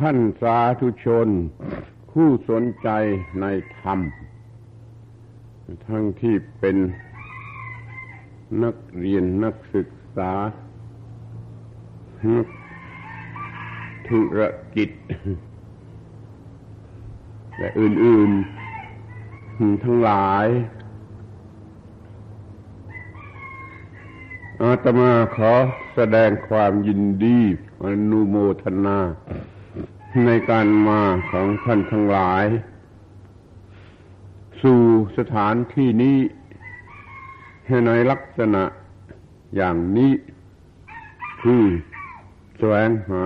ท่านสาธุชน ผู้สนใจในธรรม ทั้งที่เป็นนักเรียนนักศึกษานักธุรกิจ และอื่น ๆ ทั้งหลายอาตมาขอแสดงความยินดีอนุโมทนา ในการมาของท่านทั้งหลาย สู่สถานที่นี้ในลักษณะอย่างนี้ คือแสวงหา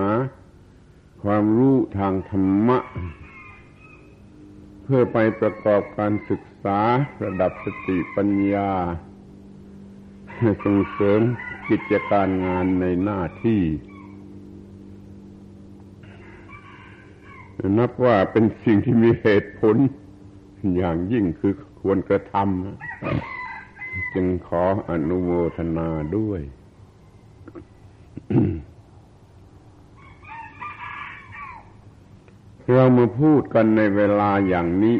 ความรู้ทางธรรมะ เพื่อไปประกอบการศึกษาระดับสติปัญญาส่งเสริมกิจการงานในหน้าที่ นับว่าเป็นสิ่งที่มีเหตุผล อย่างยิ่งคือควรกระทำจึงขออนุโมทนาด้วยเรามาพูดกันในเวลาอย่างนี้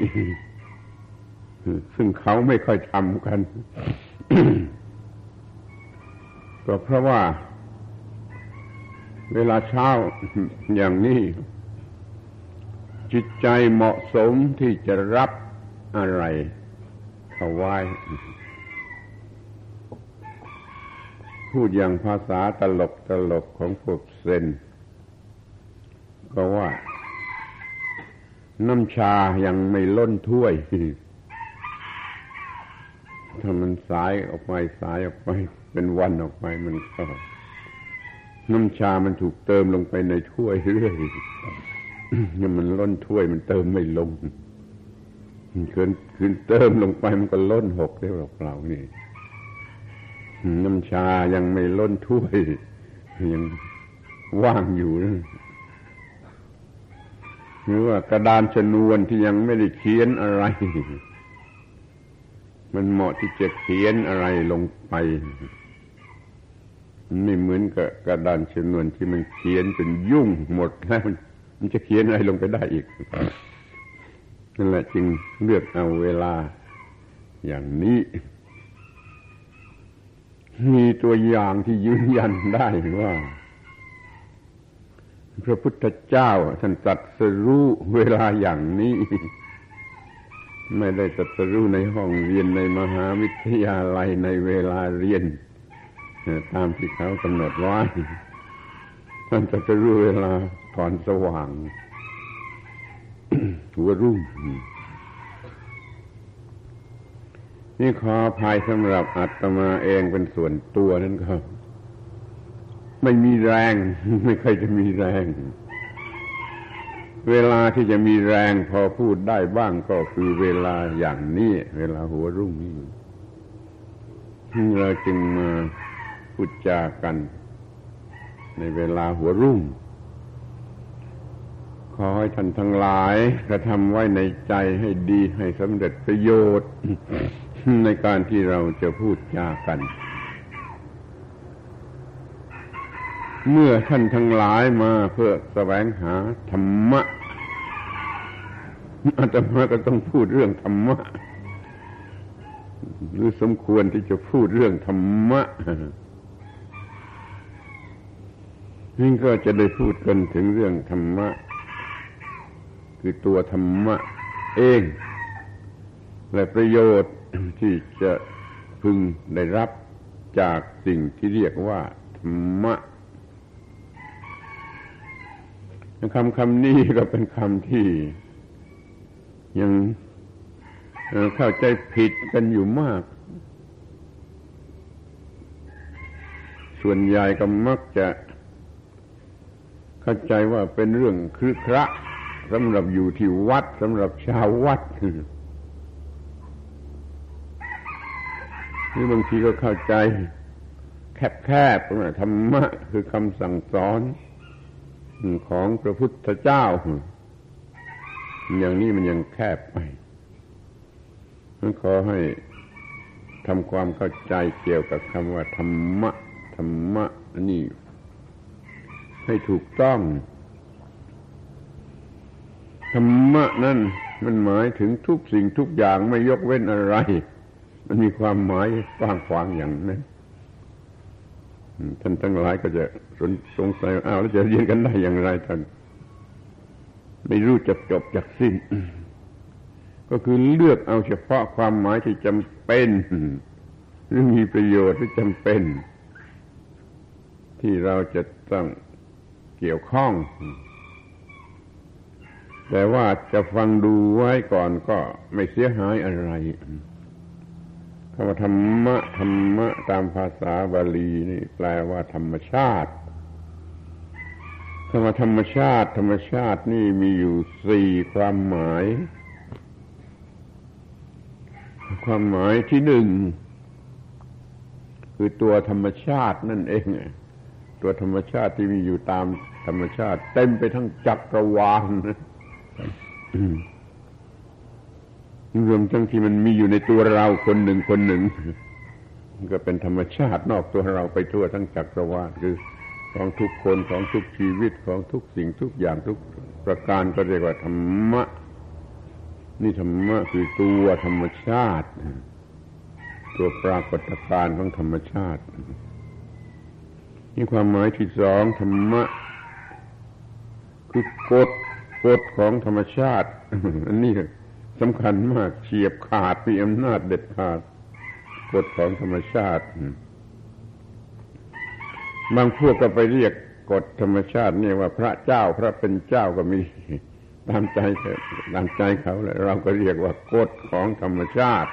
ซึ่งเขาไม่ค่อยทำกัน ก็เพราะว่า เวลาเช้าอย่างนี้ จิตใจเหมาะสมที่จะรับอะไรเข้าไว้ พูดอย่างภาษาตลกตลกของพวกเซนก็ว่า น้ำชายังไม่ล้นถ้วย ถ้ามันสายออกไปสายออกไป เป็นวันออกไปมันก็ น้ำชามันถูกเติมลงไปในถ้วยเรื่อย เนี่ยมันล้นถ้วยมันเติมไม่ลงคืนคืนเติมลงไปมันก็ล้นหกได้เปล่านี่น้ำชายังไม่ล้นถ้วย ยังว่างอยู่นะหรือว่ากระดานชนวนที่ยังไม่ได้เขียนอะไร มันเหมาะที่จะเขียนอะไรลงไปไม่เหมือนกับกระดานชนวนที่มันเขียนจนยุ่งหมดแล้ว มันจะเขียนอะไรลงไปได้อีกนั่นแหละจึงเลือกเอาเวลาอย่างนี้ มีตัวอย่างที่ยืนยันได้ว่า พระพุทธเจ้าท่านตรัสรู้เวลาอย่างนี้ ไม่ได้ตรัสรู้ในห้องเรียนในมหาวิทยาลัยในเวลาเรียน ตามที่เขากำหนดไว้ ท่านจะจะรู้เวลาก่อนสว่าง หัวรุ่ง นี่ขอภัยสำหรับอัตมาเองเป็นส่วนตัวนั่นก็ไม่มีแรง ไม่เคยจะมีแรง เวลาที่จะมีแรงพอพูดได้บ้างก็คือเวลาอย่างนี้ เวลาหัวรุ่งนี่เราจึงมาพูดจากัน ในเวลาหัวรุ่ง ขอให้ท่านทั้งหลายกระทำไว้ในใจให้ดีให้สำเร็จประโยชน์ ในการที่เราจะพูดจากัน เมื่อท่านทั้งหลายมาเพื่อแสวงหาธรรมะอาตมาก็ต้องพูดเรื่องธรรมะหรือสมควรที่จะพูดเรื่องธรรมะ นี่ก็จะได้พูดกันถึงเรื่องธรรมะ คือตัวธรรมะเอง และประโยชน์ที่จะพึงได้รับจากสิ่งที่เรียกว่าธรรมะคำคำนี้ก็เป็นคำที่ยังเข้าใจผิดกันอยู่มาก ส่วนใหญ่ก็มักจะ เข้าใจว่าเป็นเรื่องครึกคระสำหรับอยู่ที่วัดสำหรับชาววัดนี่บางทีก็เข้าใจ แคบๆธรรมะคือคำสั่งสอน ของพระพุทธเจ้า อย่างนี้มันยังแคบไปนั้นขอให้ทำความเข้าใจเกี่ยวกับคำว่าธรรมะ ธรรมะนี่ ให้ถูกต้อง ธรรมะนั่นมันหมายถึงทุกสิ่งทุกอย่างไม่ยกเว้นอะไร มันมีความหมายกว้างขวางอย่างนั้นท่านทั้งหลายก็จะสงสัยอ้าวแล้วจะเรียนกันได้อย่างไรท่านไม่รู้จะจบจากสิ้น ก็คือเลือกเอาเฉพาะความหมายที่จำเป็นหรือมีประโยชน์ที่จำเป็น ที่เราจะต้อง เกี่ยวข้อง แต่ว่าจะฟังดูไว้ก่อนก็ไม่เสียหายอะไรคำว่าธรรมะธรรมะตามภาษาบาลีนี่แปลว่าธรรมชาติคำว่าธรรมชาติ ธรรมชาตินี่มีอยู่สี่ความหมาย ความหมายที่หนึ่งคือตัวธรรมชาตินั่นเอง ตัวธรรมชาติที่มีอยู่ตาม ธรรมชาติ เต็มไปทั้งจักรวาลรวมทั้งที่มันมีอยู่ในตัวเราคนหนึ่งคนหนึ่งก็เป็นธรรมชาตินอกตัวเราไปทั่วทั้งจักรวาลคือของทุกคนของทุกชีวิตของทุกสิ่งทุกอย่างทุกประการก็เรียกว่าธรรมะ นี่ธรรมะคือตัวธรรมชาติ ตัวปรากฏการณ์ของธรรมชาติ นี่ความหมายที่สองธรรมะ คือกฎกฎของธรรมชาติ อันนี้สำคัญมากเฉียบขาดมีอำนาจเด็ดขาดกฎของธรรมชาติ บางพวกก็ไปเรียกกฎธรรมชาติเนี่ยว่าพระเจ้าพระเป็นเจ้าก็มีตามใจตามใจเขาแหละเราก็เรียกว่ากฎของธรรมชาติ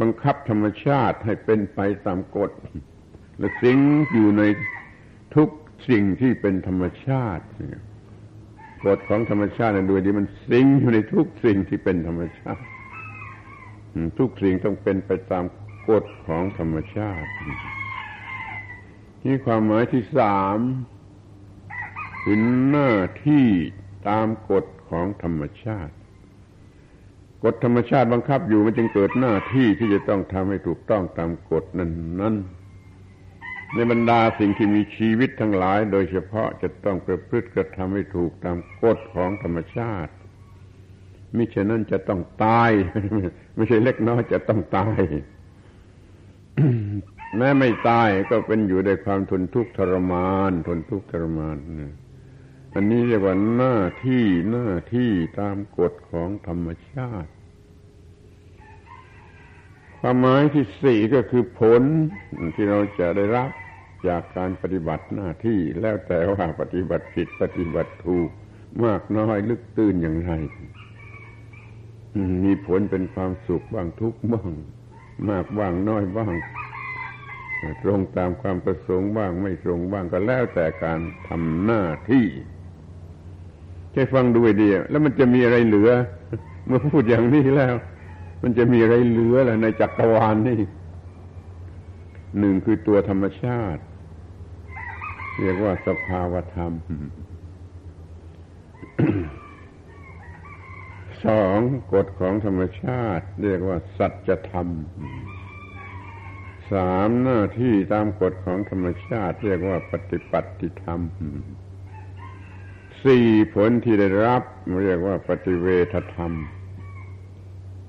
บังคับธรรมชาติให้เป็นไปตามกฎและสิงอยู่ในทุกสิ่งที่เป็นธรรมชาติ กฎของธรรมชาติในด้วยดีมันสิงอยู่ในทุกสิ่งที่เป็นธรรมชาติทุกสิ่งต้องเป็นไปตามกฎของธรรมชาติ นี่ความหมายที่สามคือหน้าที่ตามกฎของธรรมชาติ กฎธรรมชาติบังคับอยู่มันจึงเกิดหน้าที่ที่จะต้องทำให้ถูกต้องตามกฎนั้นนั้น ในบรรดาสิ่งที่มีชีวิตทั้งหลาย โดยเฉพาะจะต้องประพฤติกระทำให้ถูกตามกฎของธรรมชาติ มิฉะนั้นจะต้องตาย ไม่ใช่เล็กน้อยจะต้องตาย แม้ไม่ตายก็เป็นอยู่ในความทนทุกข์ทรมาน ทนทุกข์ทรมานอันนี้เรียกว่าหน้าที่หน้าที่ตามกฎของธรรมชาติความหมายที่สี่ก็คือผลที่เราจะได้รับ จากการปฏิบัติหน้าที่แล้วแต่ว่าปฏิบัติผิดปฏิบัติถูก มากน้อยลึกตื้นอย่างไร มีผลเป็นความสุขบ้างทุกข์บ้าง มากบ้างน้อยบ้าง ตรงตามความประสงค์บ้างไม่ตรงบ้างก็แล้วแต่การทำหน้าที่แค่ฟังดูดีแล้วมันจะมีอะไรเหลือ เมื่อพูดอย่างนี้แล้ว มันจะมีอะไรเหลือล่ะในจักรวาลนี่หนึ่งคือตัวธรรมชาติ เรียกว่าสภาวธรรมสองกฎของธรรมชาติ เรียกว่า สัจธรรมสามหน้าที่ตามกฎของธรรมชาติ เรียกว่าปฏิปัติธรรมสี่ผลที่ได้รับ เรียกว่าปฏิเวทธรรม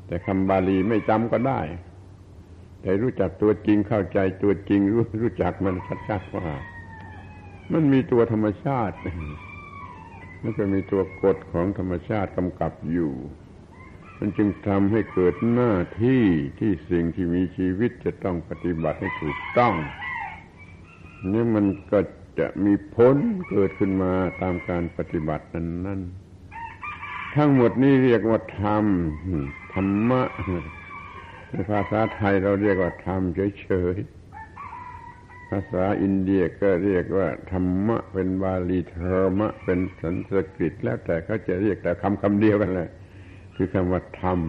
แต่คำบาลีไม่จำก็ได้ แต่รู้จักตัวจริงเข้าใจตัวจริงรู้รู้จักมันชัดๆว่า มันมีตัวธรรมชาติมันก็มีตัวกฎของธรรมชาติกำกับอยู่ มันจึงทำให้เกิดหน้าที่ที่สิ่งที่มีชีวิตจะต้องปฏิบัติให้ถูกต้องนี่มันก็จะมีผลเกิดขึ้นมาตามการปฏิบัตินั้นนั้นทั้งหมดนี้เรียกว่าธรรมธรรมะในภาษาไทยเราเรียกว่าธรรมเฉยๆ ภาษาอินเดียก็เรียกว่า ธรรมะ เป็นบาลีธรรมะ เป็นสันสกฤตแล้วแต่เขาจะเรียกแต่คำคำเดียวกันเลยคือคำว่าธรรม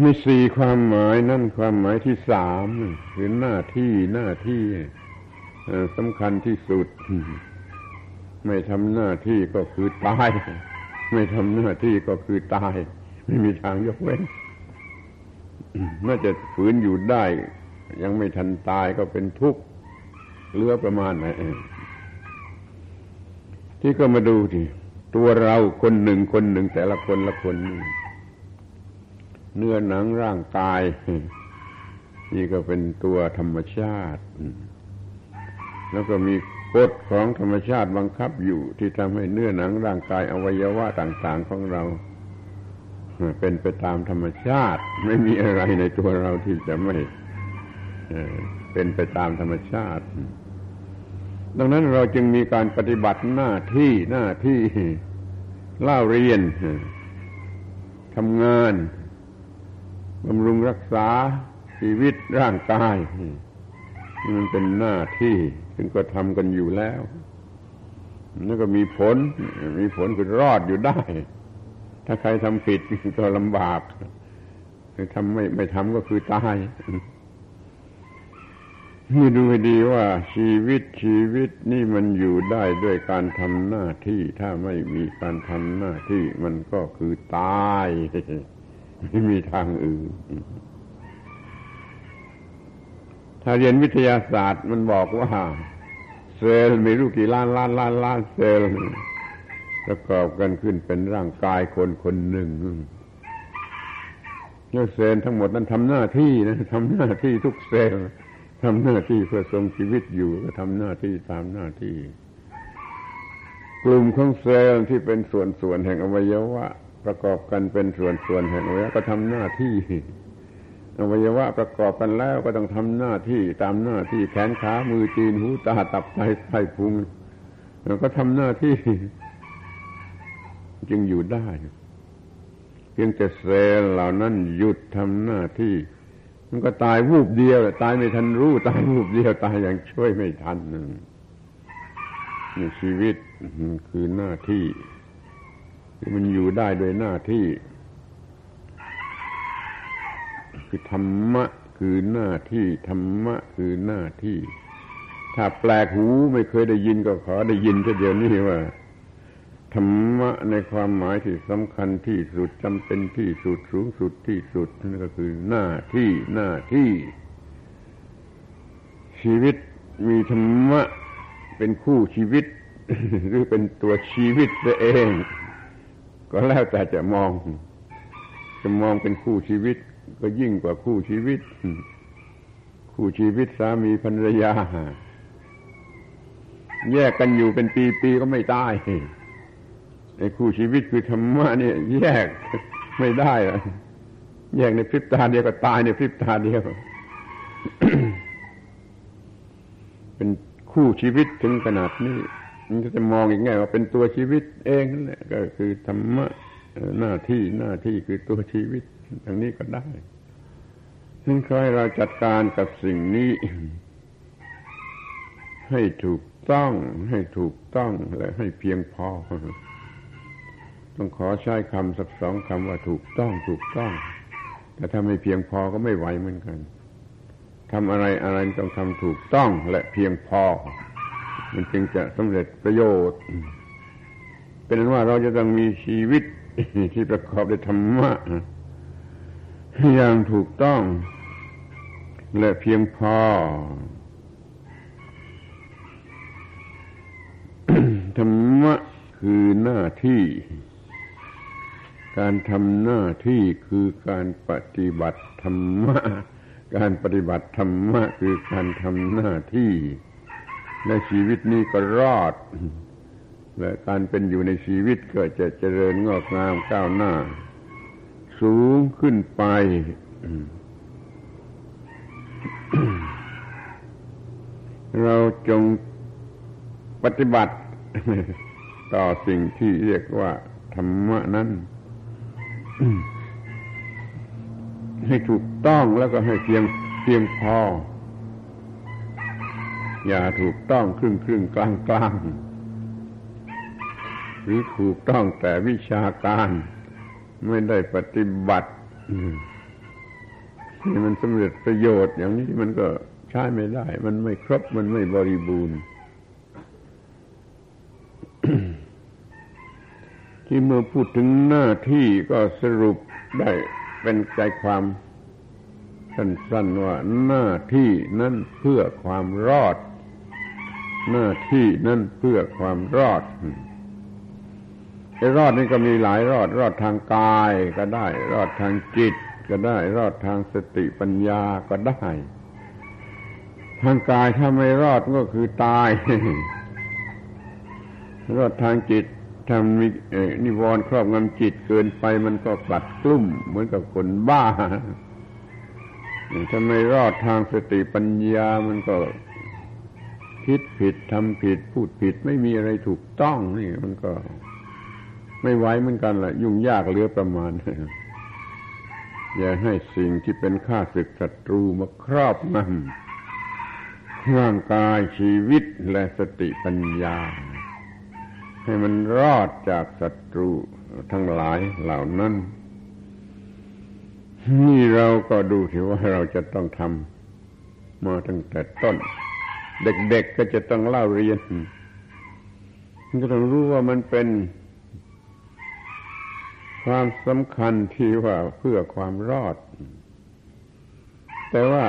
มีสี่ความหมายนั่นความหมายที่สามคือหน้าที่หน้าที่สำคัญที่สุด ไม่ทำหน้าที่ก็คือตาย ไม่ทำหน้าที่ก็คือตาย ไม่มีทางยกเว้นน่าจะฝืนอยู่ได้ ยังไม่ทันตายก็เป็นทุกข์เลือประมาณไหนที่ก็มาดูทีตัวเราคนหนึ่งคนหนึ่งแต่ละคนละคนเนื้อหนังร่างกาย นี่ก็เป็นตัวธรรมชาติ แล้วก็มีกฎของธรรมชาติบังคับอยู่ ที่ทำให้เนื้อหนังร่างกายอวัยวะต่าง ๆ ของเรา เป็นไปตามธรรมชาติ ไม่มีอะไรในตัวเราที่จะไม่ เป็นไปตามธรรมชาติ ดังนั้นเราจึงมีการปฏิบัติหน้าที่หน้าที่เล่าเรียนทำงานบำรุงรักษาชีวิตร่างกายมันเป็นหน้าที่ซึ่งก็ทำกันอยู่แล้วแล้วก็มีผล มีผลคือรอดอยู่ได้ ถ้าใครทำผิดก็ลำบากทำไม่ไม่ทำก็คือตาย นี่ดูให้ดีว่าชีวิตชีวิตนี่มันอยู่ได้ด้วยการทำหน้าที่ ถ้าไม่มีการทำหน้าที่มันก็คือตาย ไม่มีทางอื่น ถ้าเรียนวิทยาศาสตร์มันบอกว่า เซลล์มีรูปกี่ล้านล้านล้านล้านเซลล์ประกอบกันขึ้นเป็นร่างกายคนคนหนึ่งแล้วเซลล์ทั้งหมดนั้นทำหน้าที่นะทำหน้าที่ทุกเซลล์ ทำหน้าที่เพื่อทรงชีวิตอยู่ก็ทำหน้าที่ตามหน้าที่ กลุ่มของเซลล์ที่เป็นส่วนส่วนแห่งอวัยวะ ประกอบกันเป็นส่วนส่วนแห่งอวัยวะก็ทำหน้าที่อวัยวะประกอบกันแล้วก็ต้องทำหน้าที่ตามหน้าที่แขนขามือจีนหูตาตับไตไส้พุงแล้วก็ทำหน้าที่ จึงอยู่ได้เพียงแต่เซลล์เหล่านั้นหยุดทำหน้าที่ มันก็ตายวูบเดียว ตายไม่ทันรู้ ตายวูบเดียวตายอย่างช่วยไม่ทันนี่ชีวิตคือหน้าที่ มันอยู่ได้โดยหน้าที่ คือธรรมะคือหน้าที่ธรรมะคือหน้าที่ ถ้าแปลกหูไม่เคยได้ยินก็ขอได้ยินเดียวนี้ว่า ธรรมะในความหมายที่สำคัญที่สุดจำเป็นที่สุดสูงสุดที่สุดนั่นก็คือหน้าที่หน้าที่ ชีวิตมีธรรมะเป็นคู่ชีวิต หรือเป็นตัวชีวิตตัวเอง ก็แล้วแต่จะมอง จะมองเป็นคู่ชีวิต ก็ยิ่งกว่าคู่ชีวิต คู่ชีวิตสามีภรรยา แยกกันอยู่เป็นปีๆก็ไม่ตายไอ้ คู่ชีวิตคือธรรมะเนี่ยแยกไม่ได้อะแยกในพริบตาเดียวก็ตายในพริบตาเดียว เป็นคู่ชีวิตถึงขนาดนี้มันจะมองอีกไงว่าเป็นตัวชีวิตเองนั่นแหละก็คือธรรมะหน้าที่หน้าที่คือตัวชีวิตอย่างนี้ก็ได้ซึ่งใครเราจัดการกับสิ่งนี้ ให้ถูกต้องให้ถูกต้องและให้เพียงพอ ต้องขอใช้คำสักสองคำว่าถูกต้องถูกต้อง แต่ถ้าไม่เพียงพอก็ไม่ไหวเหมือนกันทำอะไรอะไรต้องทำถูกต้องและเพียงพอ มันจึงจะสำเร็จประโยชน์ เป็นนั้นว่าเราจะต้องมีชีวิตที่ประกอบด้วยธรรมะอย่างถูกต้อง และเพียงพอ ธรรมะคือหน้าที่ การทำหน้าที่คือการปฏิบัติธรรมะ การปฏิบัติธรรมะคือการทำหน้าที่ในชีวิตนี้ก็รอด และการเป็นอยู่ในชีวิตก็จะเจริญงอกงามก้าวหน้า สูงขึ้นไป เราจงปฏิบัติต่อสิ่งที่เรียกว่าธรรมะนั้น ให้ถูกต้องแล้วก็ให้เพียงเพียงพอ อย่าถูกต้องครึ่งครึ่งกลางกลางหรือถูกต้องแต่วิชาการ ไม่ได้ปฏิบัตินี่มันสำเร็จประโยชน์อย่างนี้มันก็ใช้ไม่ได้ มันไม่ครบมันไม่บริบูรณ์ ที่เมื่อพูดถึงหน้าที่ก็สรุปได้เป็นใจความสั้นๆว่าหน้าที่นั้นเพื่อความรอด หน้าที่นั้นเพื่อความรอดไอ้รอดนี่ก็มีหลายรอด รอดทางกายก็ได้ รอดทางจิตก็ได้ รอดทางสติปัญญาก็ได้ ทางกายถ้าไม่รอดก็คือตาย รอดทางจิต ถ้ามีนิวรณ์ครอบงำจิตเกินไปมันก็ปัดกลุ่ม เหมือนกับคนบ้าถ้าไม่รอดทางสติปัญญามันก็คิดผิดทำผิด พูดผิดไม่มีอะไรถูกต้องนี่มันก็ไม่ไหวเหมือนกันแหละยุ่งยากเหลือประมาณ อย่าให้สิ่งที่เป็นข้าศึกศัตรูมาครอบงำร่างกายชีวิตและสติปัญญา ให้มันรอดจากศัตรูทั้งหลายเหล่านั้น นี่เราก็ดูถือว่าเราจะต้องทำมาตั้งแต่ต้น เด็กๆก็จะต้องเล่าเรียนก็ต้องรู้ว่ามันเป็น ความสำคัญที่ว่าเพื่อความรอด แต่ว่า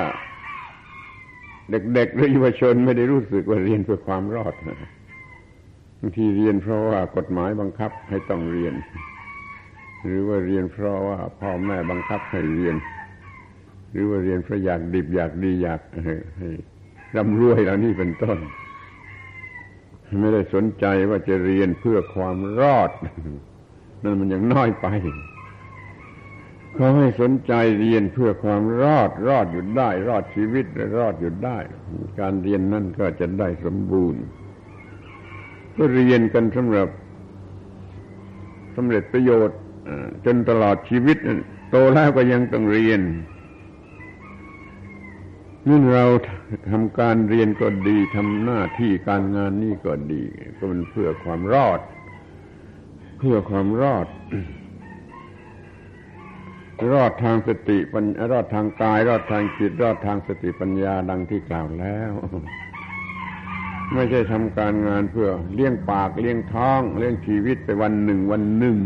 เด็กๆหรือเยาวชนไม่ได้รู้สึกว่าเรียนเพื่อความรอดบาง ทีเรียนเพราะว่ากฎหมายบังคับให้ต้องเรียน หรือว่าเรียนเพราะว่าพ่อแม่บังคับให้เรียน หรือว่าเรียนเพราะอยากดิบอยากดีอยากให้ร่ำรวยแล้วนี่เป็นต้น ไม่ได้สนใจว่าจะเรียนเพื่อความรอด นั่นมันยังน้อยไปเขาให้สนใจเรียนเพื่อความรอด รอดอยู่ได้ รอดชีวิตและรอดอยู่ได้ การเรียนนั่นก็จะได้สมบูรณ์ ก็เรียนกันสำหรับสำเร็จประโยชน์จนตลอดชีวิต โตแล้วก็ยังต้องเรียนนั่นเราทำการเรียนก็ดีทำหน้าที่การงานนี่ก็ดี ก็มันเพื่อความรอด เพื่อความรอด รอดทางสติปัญรอดทางกาย รอดทางจิต รอดทางสติปัญญาดังที่กล่าวแล้ว ไม่ใช่ทำการงานเพื่อเลี้ยงปากเลี้ยงท้องเลี้ยงชีวิตไปวันหนึ่งวันหนึ่ง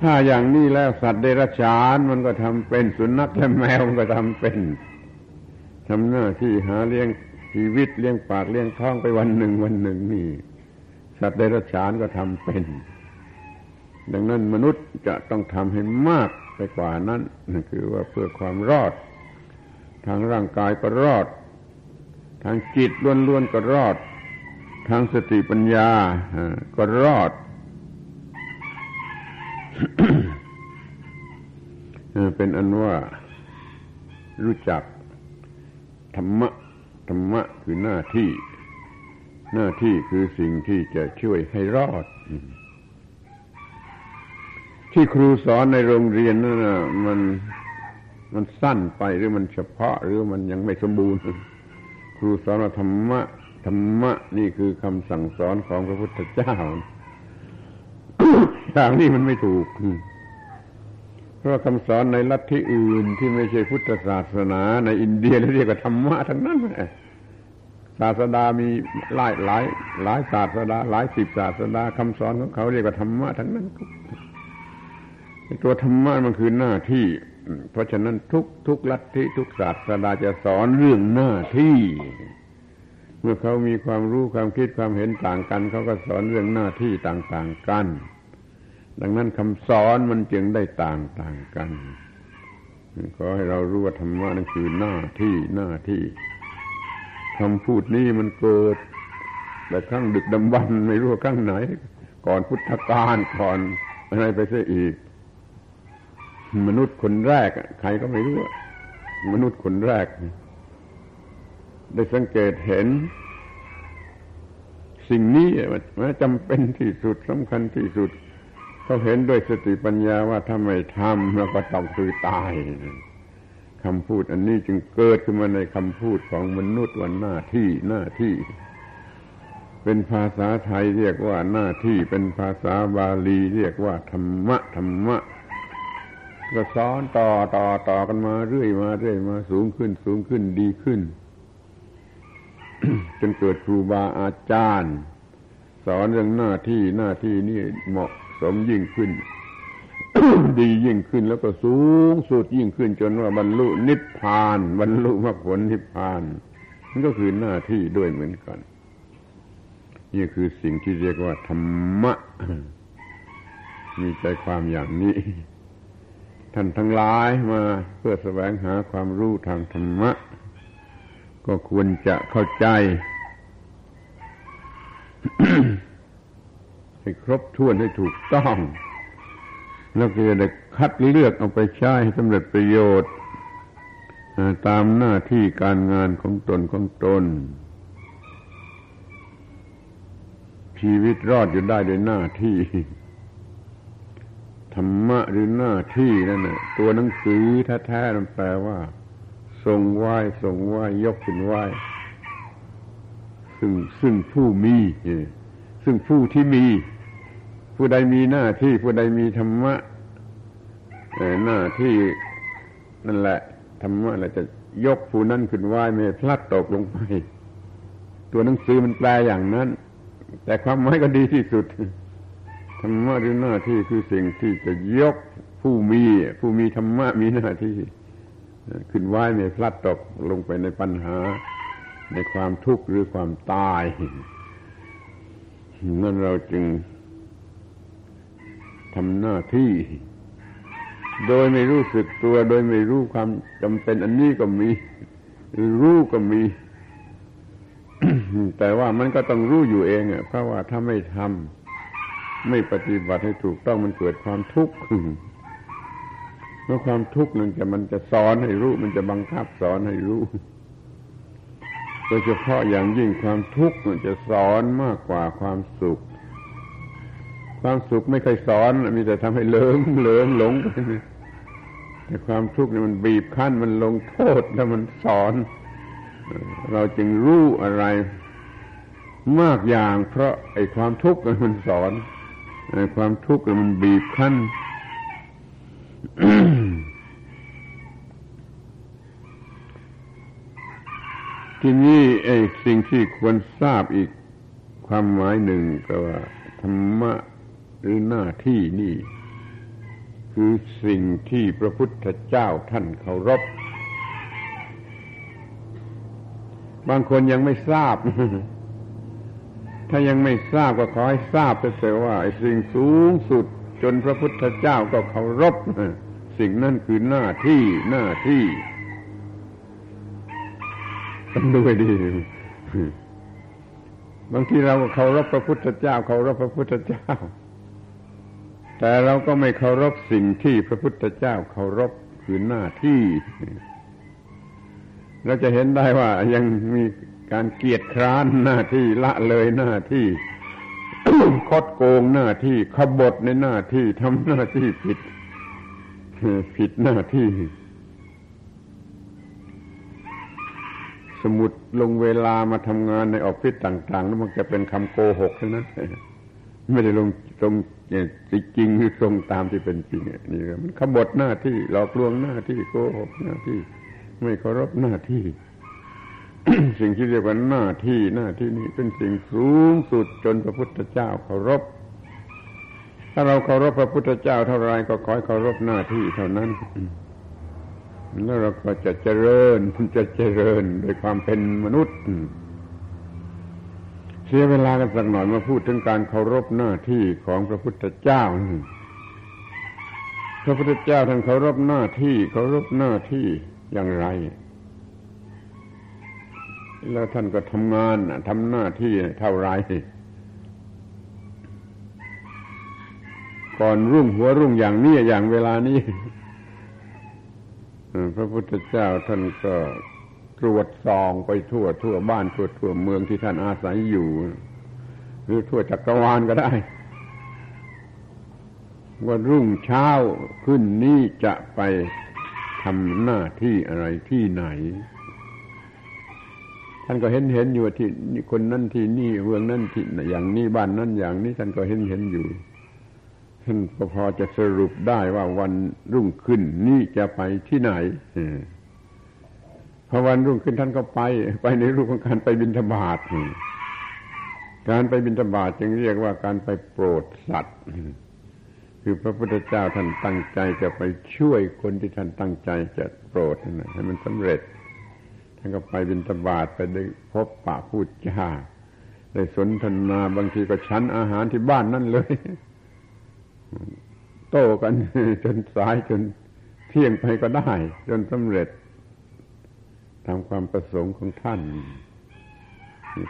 ถ้าอย่างนี้แล้วสัตว์เดรัจฉานมันก็ทำเป็นสุนัขและแมวมันก็ทำเป็นทำหน้าที่หาเลี้ยงชีวิตเลี้ยงปากเลี้ยงท้องไปวันหนึ่งวันหนึ่งนี่ สัตว์เดรัจฉานก็ทำเป็น ดังนั้นมนุษย์จะต้องทำให้มากไปกว่านั้นนั่นคือว่าเพื่อความรอด ทางร่างกายก็รอด ทางจิตล้วนๆก็รอด ทางสติปัญญาก็รอด เป็นอันว่ารู้จักธรรมะ ธรรมะคือหน้าที่ หน้าที่คือสิ่งที่จะช่วยให้รอด ที่ครูสอนในโรงเรียนนั่นนะมันมันสั้นไปหรือมันเฉพาะหรือมันยังไม่สมบูรณ์ ครูสอนว่าธรรมะธรรมะนี่คือคำสั่งสอนของพระพุทธเจ้าอย่างนี้มันไม่ถูก เพราะคำสอนในลัทธิอื่นที่ไม่ใช่พุทธศาสนาในอินเดียเรียกว่าธรรมะทั้งนั้นแหละศาสดามีหลายหลายหลายศาสดา หลายสิบศาสดาคำสอนของเขาเรียกว่าธรรมะทั้งนั้นตัวธรรมะมันคือหน้าที่ เพราะฉะนั้นทุกทุกลัทธิทุกศาสดาจะสอนเรื่องหน้าที่ เมื่อเขามีความรู้ความคิดความเห็นต่างกัน เขาก็สอนเรื่องหน้าที่ต่างๆกัน ดังนั้นคำสอนมันจึงได้ต่างๆกันขอให้เรารู้ว่าธรรมะนั่นคือหน้าที่หน้าที่คำพูดนี้มันเกิด แต่ครั้งดึกดำบรรไม่รู้ครั้งไหน ก่อนพุทธกาลก่อนอะไรไปเสียอีก มนุษย์คนแรก ใครก็ไม่รู้ มนุษย์คนแรก ได้สังเกตเห็น สิ่งนี้มันจำเป็นที่สุดสำคัญที่สุด เขาเห็นด้วยสติปัญญาว่าถ้าไม่ทำแล้วก็ต้องคือตายคำพูดอันนี้จึงเกิดขึ้นมาในคำพูดของมนุษย์วันหน้าที่หน้าที่ เป็นภาษาไทยเรียกว่าหน้าที่ เป็นภาษาบาลี เรียกว่าธรรมะธรรมะ ก็สอนต่อต่อต่อกันมาเรื่อยมาเรื่อยมาสูงขึ้น สูงขึ้นดีขึ้น จนเกิดครูบาอาจารย์ สอนเรื่องหน้าที่หน้าที่นี่เหมาะสมยิ่งขึ้น ดียิ่งขึ้นแล้วก็สูงสุดยิ่งขึ้น จนว่าบรรลุนิพพานบรรลุมรรคผลนิพพานนั่นก็คือหน้าที่ด้วยเหมือนกัน นี่คือสิ่งที่เรียกว่าธรรมะ มีใจความอย่างนี้ ท่านทั้งหลายมาเพื่อแสวงหาความรู้ทางธรรมะ ก็ควรจะเข้าใจให้ครบถ้วนให้ถูกต้อง แล้วก็จะได้คัดเลือกเอาไปใช้ให้สำเร็จประโยชน์ตามหน้าที่การงานของตนของตน ชีวิตรอดอยู่ได้ด้วยหน้าที่ ธรรมะหรือหน้าที่นั่นนะตัวหนังสือแท้ๆมันแปลว่าทรงไหว้ทรงไหว้ยกขึ้นไหว้ซึ่งซึ่งผู้มีซึ่งผู้ที่มี ผู้ใดมีหน้าที่ผู้ใดมีธรรมะหน้าที่นั่นแหละธรรมะเราจะยกผู้นั้นขึ้นไหวไม่พลัดตกลงไป ตัวหนังสือมันแปลอย่างนั้น แต่ความหมายก็ดีที่สุด ธรรมะหรือหน้าที่คือสิ่งที่จะยกผู้มีผู้มีธรรมะมีหน้าที่ ขึ้นไหวไม่พลัดตกลงไปในปัญหา ในความทุกข์หรือความตายนั่นเราจึงทำหน้าที่ โดยไม่รู้สึกตัว โดยไม่รู้ความจำเป็นอันนี้ก็มีรู้ก็มี แต่ว่ามันก็ต้องรู้อยู่เองเพราะว่าถ้าไม่ทำ ไม่ปฏิบัติให้ถูกต้องมันเกิดความทุกข์เมื่อความทุกข์นั่นจะมันจะสอนให้รู้ มันจะบังคับสอนให้รู้โดยเฉพาะอย่างยิ่งความทุกข์มันจะสอนมากกว่าความสุข ความสุขไม่เคยสอนมีแต่ทำให้เลิงเลิงหลงไปแต่ความทุกข์นี่มันบีบคั้นมันลงโทษแล้วมันสอน เราจึงรู้อะไรมากอย่างเพราะไอ้ความทุกข์มันสอนไอ้ ความทุกข์มันบีบคั้นทีนี้ไอ้สิ่งที่ควรทราบอีกความหมายหนึ่งก็ว่าธรรมะหรือหน้าที่นี่ คือสิ่งที่พระพุทธเจ้าท่านเคารพ บางคนยังไม่ทราบ ถ้ายังไม่ทราบก็ขอให้ทราบแต่ว่าสิ่งสูงสุดจนพระพุทธเจ้าก็เคารพสิ่งนั้นคือหน้าที่หน้าที่ต้องดูให้ดีบางทีเราก็เคารพพระพุทธเจ้าเคารพพระพุทธเจ้า แต่เราก็ไม่เคารพสิ่งที่พระพุทธเจ้าเคารพคือหน้าที่เราจะเห็นได้ว่ายังมี การเกียรติคร้านหน้าที่ละเลยหน้าที่คดโกงหน้าที่ขบฏในหน้าที่ทำหน้าที่ผิดผิดหน้าที่ สมุดลงเวลามาทำงานในออฟฟิศต่างๆแล้วมันจะเป็นคำโกหกเท่านั้นไม่ได้ลงตรงจริงหรือตรงตามที่เป็นจริงนี่มันขบฏหน้าที่หลอกลวงหน้าที่โกหกหน้าที่ ไม่เคารพหน้าที่ สิ่งที่เรียกว่าหน้าที่หน้าที่นี้เป็นสิ่งสูงสุดจนพระพุทธเจ้าเคารพ ถ้าเราเคารพพระพุทธเจ้าเท่าไรก็ขอเคารพหน้าที่เท่านั้นแล้วเราก็จะเจริญจะเจริญโดยความเป็นมนุษย์ เสียเวลากันสักหน่อยมาพูดถึงการเคารพหน้าที่ของพระพุทธเจ้าพระพุทธเจ้าท่านเคารพหน้าที่เคารพหน้าที่อย่างไร แล้วท่านก็ทำงานทำหน้าที่เท่าไรก่อนรุ่งหัวรุ่งอย่างนี้อย่างเวลานี้พระพุทธเจ้าท่านก็ตรวจส่องไปทั่วทั่วบ้านทั่วทั่วเมืองที่ท่านอาศัยอยู่ หรือทั่วจักรวาลก็ได้ ว่ารุ่งเช้าขึ้นนี้จะไปทำหน้าที่อะไรที่ไหน ท่านก็เห็นเห็นอยู่ที่คนนั่นที่นี่เมืองนั่นที่อย่างนี้บ้านนั่นอย่างนี้ท่านก็เห็นเห็นอยู่ท่านก็พอจะสรุปได้ว่าวันรุ่งขึ้นนี่จะไปที่ไหนพอวันรุ่งขึ้นท่านก็ไป ไปในรูปของการไปบินธบาตการไปบินธบาตจึงเรียกว่าการไปโปรดสัตว์ คือพระพุทธเจ้าท่านตั้งใจจะไปช่วยคนที่ท่านตั้งใจจะโปรดนะให้มันสำเร็จ ท่านก็ไปบินธบาตไปได้พบปะพูดจาได้สนทนาบางทีก็ชั้นอาหารที่บ้านนั่นเลย โต้กันจนสายจนเที่ยงไปก็ได้ จนสำเร็จตามความประสงค์ของท่าน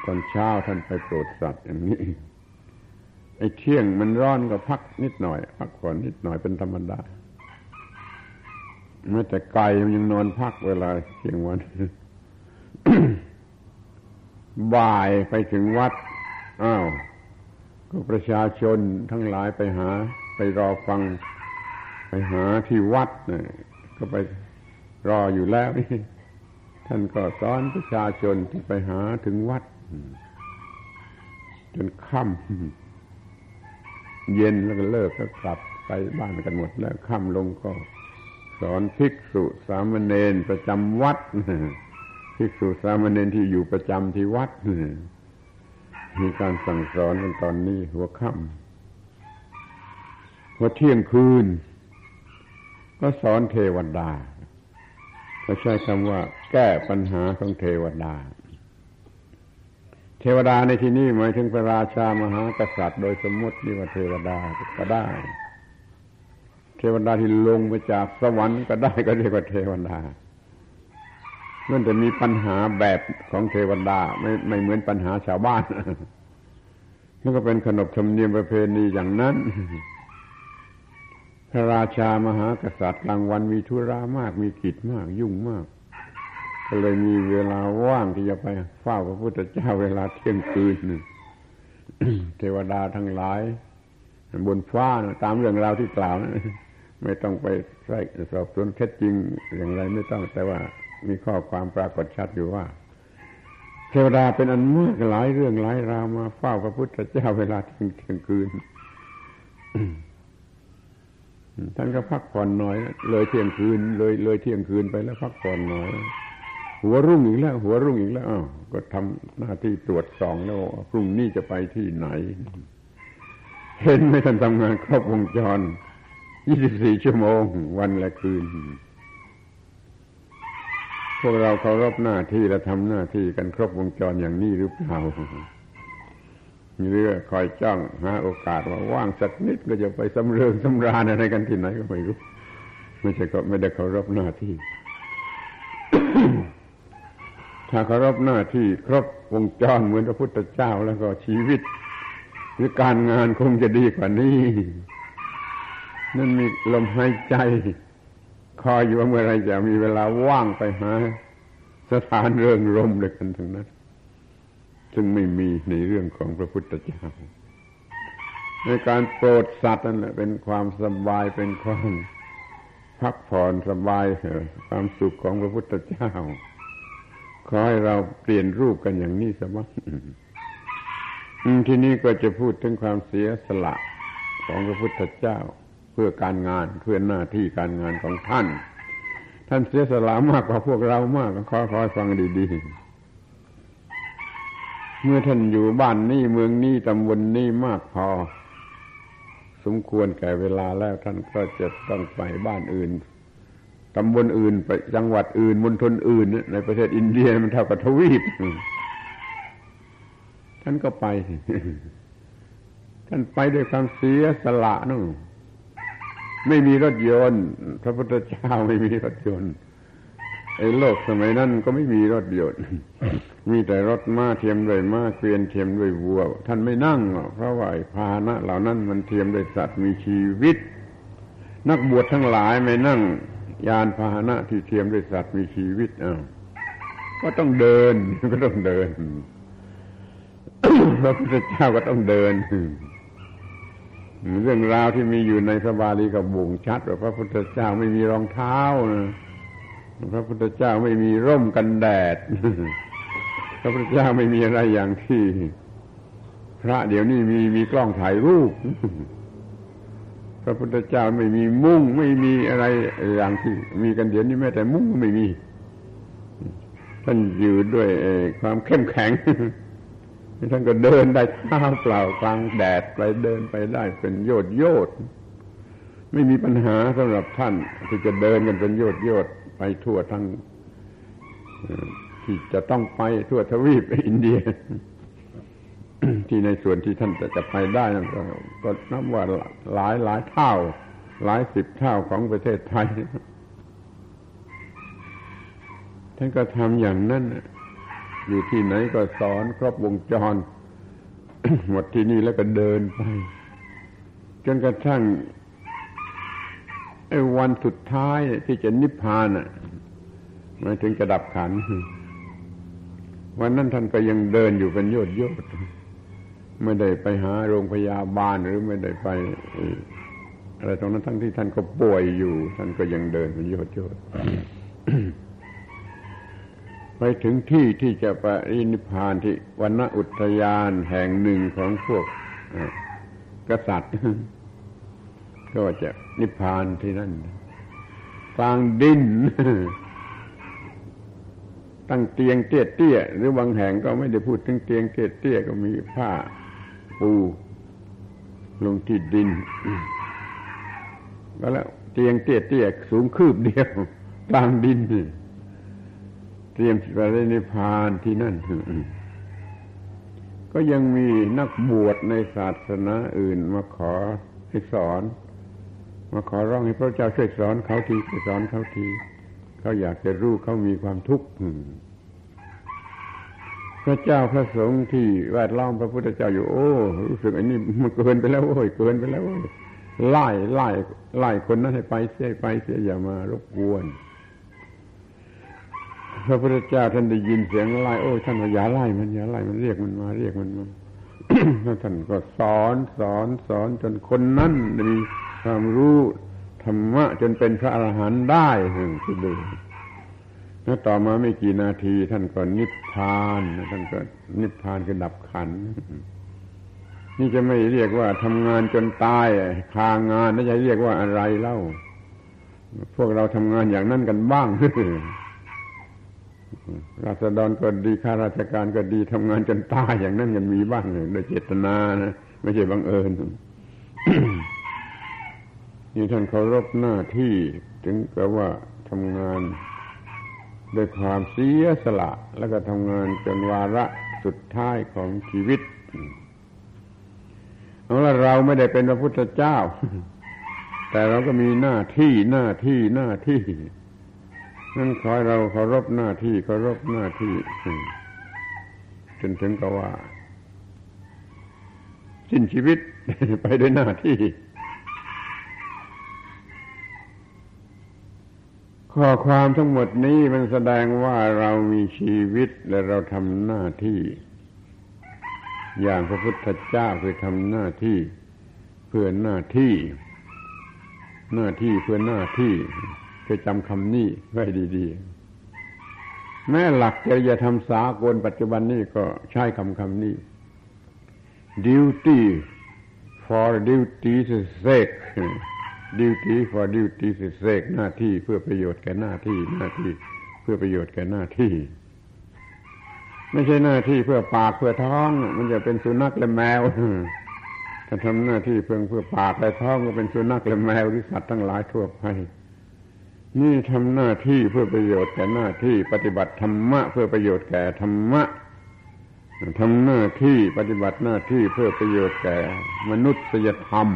ตอนเช้าท่านไปโปรดสัตว์อย่างนี้ไอ้เที่ยงมันร้อนก็พักนิดหน่อยพักผ่อนนิดหน่อยเป็นธรรมดาแม้แต่ไก่มันยังนอนพักเวลาเที่ยงวัน บ่ายไปถึงวัดอ้าวก็ประชาชนทั้งหลายไปหา ไปรอฟัง ไปหาที่วัดเนี่ยก็ไปรออยู่แล้วนี่ท่านก็สอนประชาชนที่ไปหาถึงวัด จนค่ำเย็นแล้วก็เลิกก็กลับไปบ้านกันหมดแล้วค่ำลงก็ สอนภิกษุสามเณรประจำวัด ภิกษุสามเณรที่อยู่ประจำที่วัดมีการสั่งสอนกันตอนนี้หัวค่ำพอเที่ยงคืน ก็สอนเทวดาเขาใช้คำว่าแก้ปัญหาของเทวดา เทวดาในที่นี้หมายถึงพระราชามหากษัตริย์ โดยสมมตินี่ว่าเทวดาก็ได้ เทวดาที่ลงมาจากสวรรค์ก็ได้ก็เรียกว่าเทวดา มันจะมีปัญหาแบบของเทวดาไม่ไม่เหมือนปัญหาชาวบ้านมันก็เป็นขนบธรรมเนียมประเพณีอย่างนั้น พระราชามหากษัตริย์กลางวันมีธุระมากมีกิจมาก ยุ่งมาก ก็เลยมีเวลาว่างที่จะไปเฝ้าพระพุทธเจ้าเวลาเที่ยงคืนเทวดาทั้งหลาย บนฟ้าตามเรื่องราวที่กล่าวนะไม่ต้องไปใส่สอบสวนเท็จจริงอย่างไรไม่ต้องแต่ว่า มีข้อความปรากฏชัดอยู่ว่า เทวดาเป็นอันมากหลายเรื่องหลายราวมาเฝ้าพระพุทธเจ้าเวลาเที่ยงเที่ยงคืนท่านก็พักผ่อนหน่อย เลยเที่ยงคืน เลยเลยเที่ยงคืนไปแล้วพักผ่อนหน่อย หัวรุ่งอีกแล้ว หัวรุ่งอีกแล้วอ้าวก็ทำหน้าที่ตรวจสองแล้วพรุ่งนี้จะไปที่ไหน เห็นไหมท่านทำงานครบวงจร 24 ชั่วโมง วันและคืน พวกเราเคารพหน้าที่และทำหน้าที่กันครบวงจรอย่างนี้หรือเปล่ามีเรื่องคอยจ้องหาโอกาสว่าว่างสักนิดก็จะไปสำเริงสำราญอะไรกันที่ไหนก็ไม่รู้ไม่ใช่ก็ไม่ได้เคารพหน้าที่ ถ้าเคารพหน้าที่ครบวงจรเหมือนพระพุทธเจ้าแล้วก็ชีวิต หรือการงานคงจะดีกว่านี้ นั่นมีลมหายใจ คอยอยู่ว่าเมื่อไรจะมีเวลาว่างไปหาสถานเรื่องรมเลยกันทั้งนั้น ซึ่งไม่มีในเรื่องของพระพุทธเจ้าในการโปรดสัตว์นั่นแหละเป็นความสบายเป็นความพักผ่อนสบายความสุขของพระพุทธเจ้า ขอให้เราเปลี่ยนรูปกันอย่างนี้สมัคที่นี้ก็จะพูดถึงความเสียสละของพระพุทธเจ้า พื่อการงานเพื่อหน้าที่การงานของท่าน ท่านเสียสละมากกว่าพวกเรามากขอขอฟังดีๆ เมื่อท่านอยู่บ้านนี้เมืองนี้ตำบลนนี้มากพอ สมควรแก่เวลาแล้วท่านก็จะต้องไปบ้านอื่นตำบลอื่นไปจังหวัดอื่นมณฑลอื่น ในประเทศอินเดียมันเท่ากับทวีปท่านก็ไป ท่านไปด้วยความเสียสละนู่น ไม่มีรถยนต์ พระพุทธเจ้าไม่มีรถยนต์ไอ้โลกสมัยนั้นก็ไม่มีรถยนต์ มีแต่รถม้าเทียมด้วยม้าเกวียนเทียมด้วยวัว ท่านไม่นั่งเพราะว่าพาหนะ เหล่านั้นมันเทียมด้วยสัตว์มีชีวิต นักบวชทั้งหลายไม่นั่ง ยานพาหนะที่เทียมด้วยสัตว์มีชีวิตอ้าวก็ต้องเดินก็ต้องเดินพระพุทธเจ้าก็ต้องเดิน เรื่องราวที่มีอยู่ในสบาลีกับบ่งชัดว่าพระพุทธเจ้าไม่มีรองเท้านะพระพุทธเจ้าไม่มีร่มกันแดด พระพุทธเจ้าไม่มีอะไรอย่างที่ พระเดี๋ยวนี้มีมีกล้องถ่ายรูป พระพุทธเจ้าไม่มีมุ้งไม่มีอะไรอย่างที่ มีกันเดี๋ยวนี้แม้แต่มุ้งไม่มี ท่านอยู่ด้วยความเข้มแข็ง ท่านก็เดินได้เท้าเปล่ากลางแดดไปเดินไปได้เป็นโยดโยดไม่มีปัญหาสำหรับท่าน ที่จะเดินกันเป็นโยดโยดไปทั่วทั้งที่จะต้องไปทั่วทวีปอินเดีย ที่ในส่วนที่ท่านจะจะไปได้นั่นก็ก็นับว่าหลายหลายเท่า หลายสิบเท่าของประเทศไทยท่านก็ทำอย่างนั้น อยู่ที่ไหนก็สอนครบวงจร หมดที่นี่แล้วก็เดินไป จนกระทั่งไอ้วันสุดท้ายที่จะนิพพานอะมาถึงจะดับขัน วันนั้นท่านก็ยังเดินอยู่เป็นโยดโยดไม่ได้ไปหาโรงพยาบาลหรือไม่ได้ไปอะไรตรงนั้นทั้งที่ท่านก็ป่วยอยู่ ท่านก็ยังเดินเป็นโยดโยด ไปถึงที่ที่จะไปนิพพานที่วันณอุทยานแห่งหนึ่งของพวกกษัตริย์ ก็จะนิพพานที่นั่นกลางดินตั้งเตียงเตี้ยเตี้ยหรือบางแห่งก็ไม่ได้พูดถึงเตียงเตี้ยเตี้ยก็มีผ้าปูลงที่ดินก็แล้วเตียงเตี้ยเตี้ยสูงคืบเดียวกลางดินนี่ เตรียมไปได้นิพพานที่นั่น ก็ยังมีนักบวชในศาสนาอื่นมาขอให้สอน มาขอร้องให้พระเจ้าช่วยสอนเขาทีช่วยสอนเขาที เขาอยากจะรู้เขามีความทุกข์พระเจ้าพระสงฆ์ที่แวดล้อมพระพุทธเจ้าอยู่โอ้รู้สึกอันนี้มันเกินไปแล้วโอ้ยเกินไปแล้วโอ้ยไล่ไล่ไล่คนนั้นให้ไปเสียไปเสียอย่ามารบกวน พระพุทธเจ้าท่านได้ยินเสียงไล่โอ้ท่านว่าอย่าไล่มันอย่าไล่มันเรียกมันมา เรียกมันมาแล้วท่านก็สอนสอนสอนจนคนนั้นมีความรู้ธรรมะจนเป็นพระอรหันต์ได้คิดดูแล้วต่อมาไม่กี่นาที ท่านก็นิพพานท่านก็นิพพานคือดับขันนี่จะไม่เรียกว่าทำงานจนตายคางานน่าจะเรียกว่าอะไรเล่า พวกเราทำงานอย่างนั้นกันบ้าง ราษฎรก็ดีข้าราชการก็ดีทำงานจนตายอย่างนั้นกันมีบ้างโดยเจตนานะไม่ใช่บังเอิญนี่ท่านเคารพหน้าที่ถึงกับว่าทำงานด้วยความเสียสละ แล้วก็ทำงานจนวาระสุดท้ายของชีวิตเอาละเราไม่ได้เป็นพระพุทธเจ้า แต่เราก็มีหน้าที่หน้าที่หน้าที่ นั่นขอให้เราเคารพหน้าที่เคารพหน้าที่จนถึงกับว่าสิ้นชีวิตไปด้วยหน้าที่ ข้อความทั้งหมดนี้มันแสดงว่าเรามีชีวิตและเราทำหน้าที่ อย่างพระพุทธเจ้าคือทำหน้าที่เพื่อหน้าที่ หน้าที่เพื่อหน้าที่ คยจำคำนี้ไว้ดี ๆ แม้หลักจริยธรรมสากลปัจจุบันนี้ก็ใช้คำคำนี้ duty for duty's sake duty for duty's sake หน้าที่เพื่อประโยชน์แก่หน้าที่หน้าที่เพื่อประโยชน์แก่หน้าที่ ไม่ใช่หน้าที่เพื่อปากเพื่อท้อง มันจะเป็นสุนัขและแมวถ้าทำหน้าที่เพื่อเพื่อปากและท้องก็เป็นสุนัขและแมวหรือสัตว์ทั้งหลายทั่วไป นี่ทำหน้าที่เพื่อประโยชน์แก่หน้าที่ปฏิบัติธรรมะ เพื่อประโยชน์แก่ธรรมะทำหน้าที่ปฏิบัติหน้าที่เพื่อประโยชน์แก่มนุษยธรรม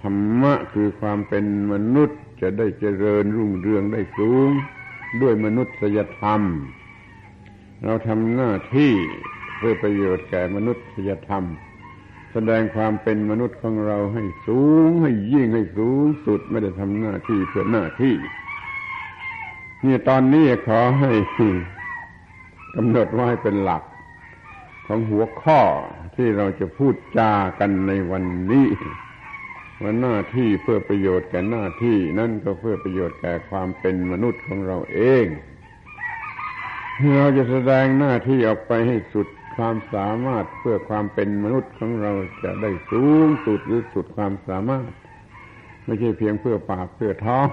ธรรมะคือความเป็นมนุษย์จะได้เจริญรุ่งเรืองได้สูง ด้วยมนุษยธรรม เราทำหน้าที่เพื่อประโยชน์แก่มนุษยธรรม แสดงความเป็นมนุษย์ของเราให้สูงให้ยิ่งให้สูงสุดไม่ได้ทำหน้าที่เพื่อหน้าที่นี่ตอนนี้ขอให้กำหนดไว้เป็นหลัก ของหัวข้อที่เราจะพูดจากันในวันนี้ว่าหน้าที่เพื่อประโยชน์แก่หน้าที่ นั่นก็เพื่อประโยชน์แก่ความเป็นมนุษย์ของเราเอง เราจะแสดงหน้าที่ออกไปให้สุด ความสามารถเพื่อความเป็นมนุษย์ของเราจะได้สูงสุดหรือสุดความสามารถ ไม่ใช่เพียงเพื่อปากเพื่อท้อง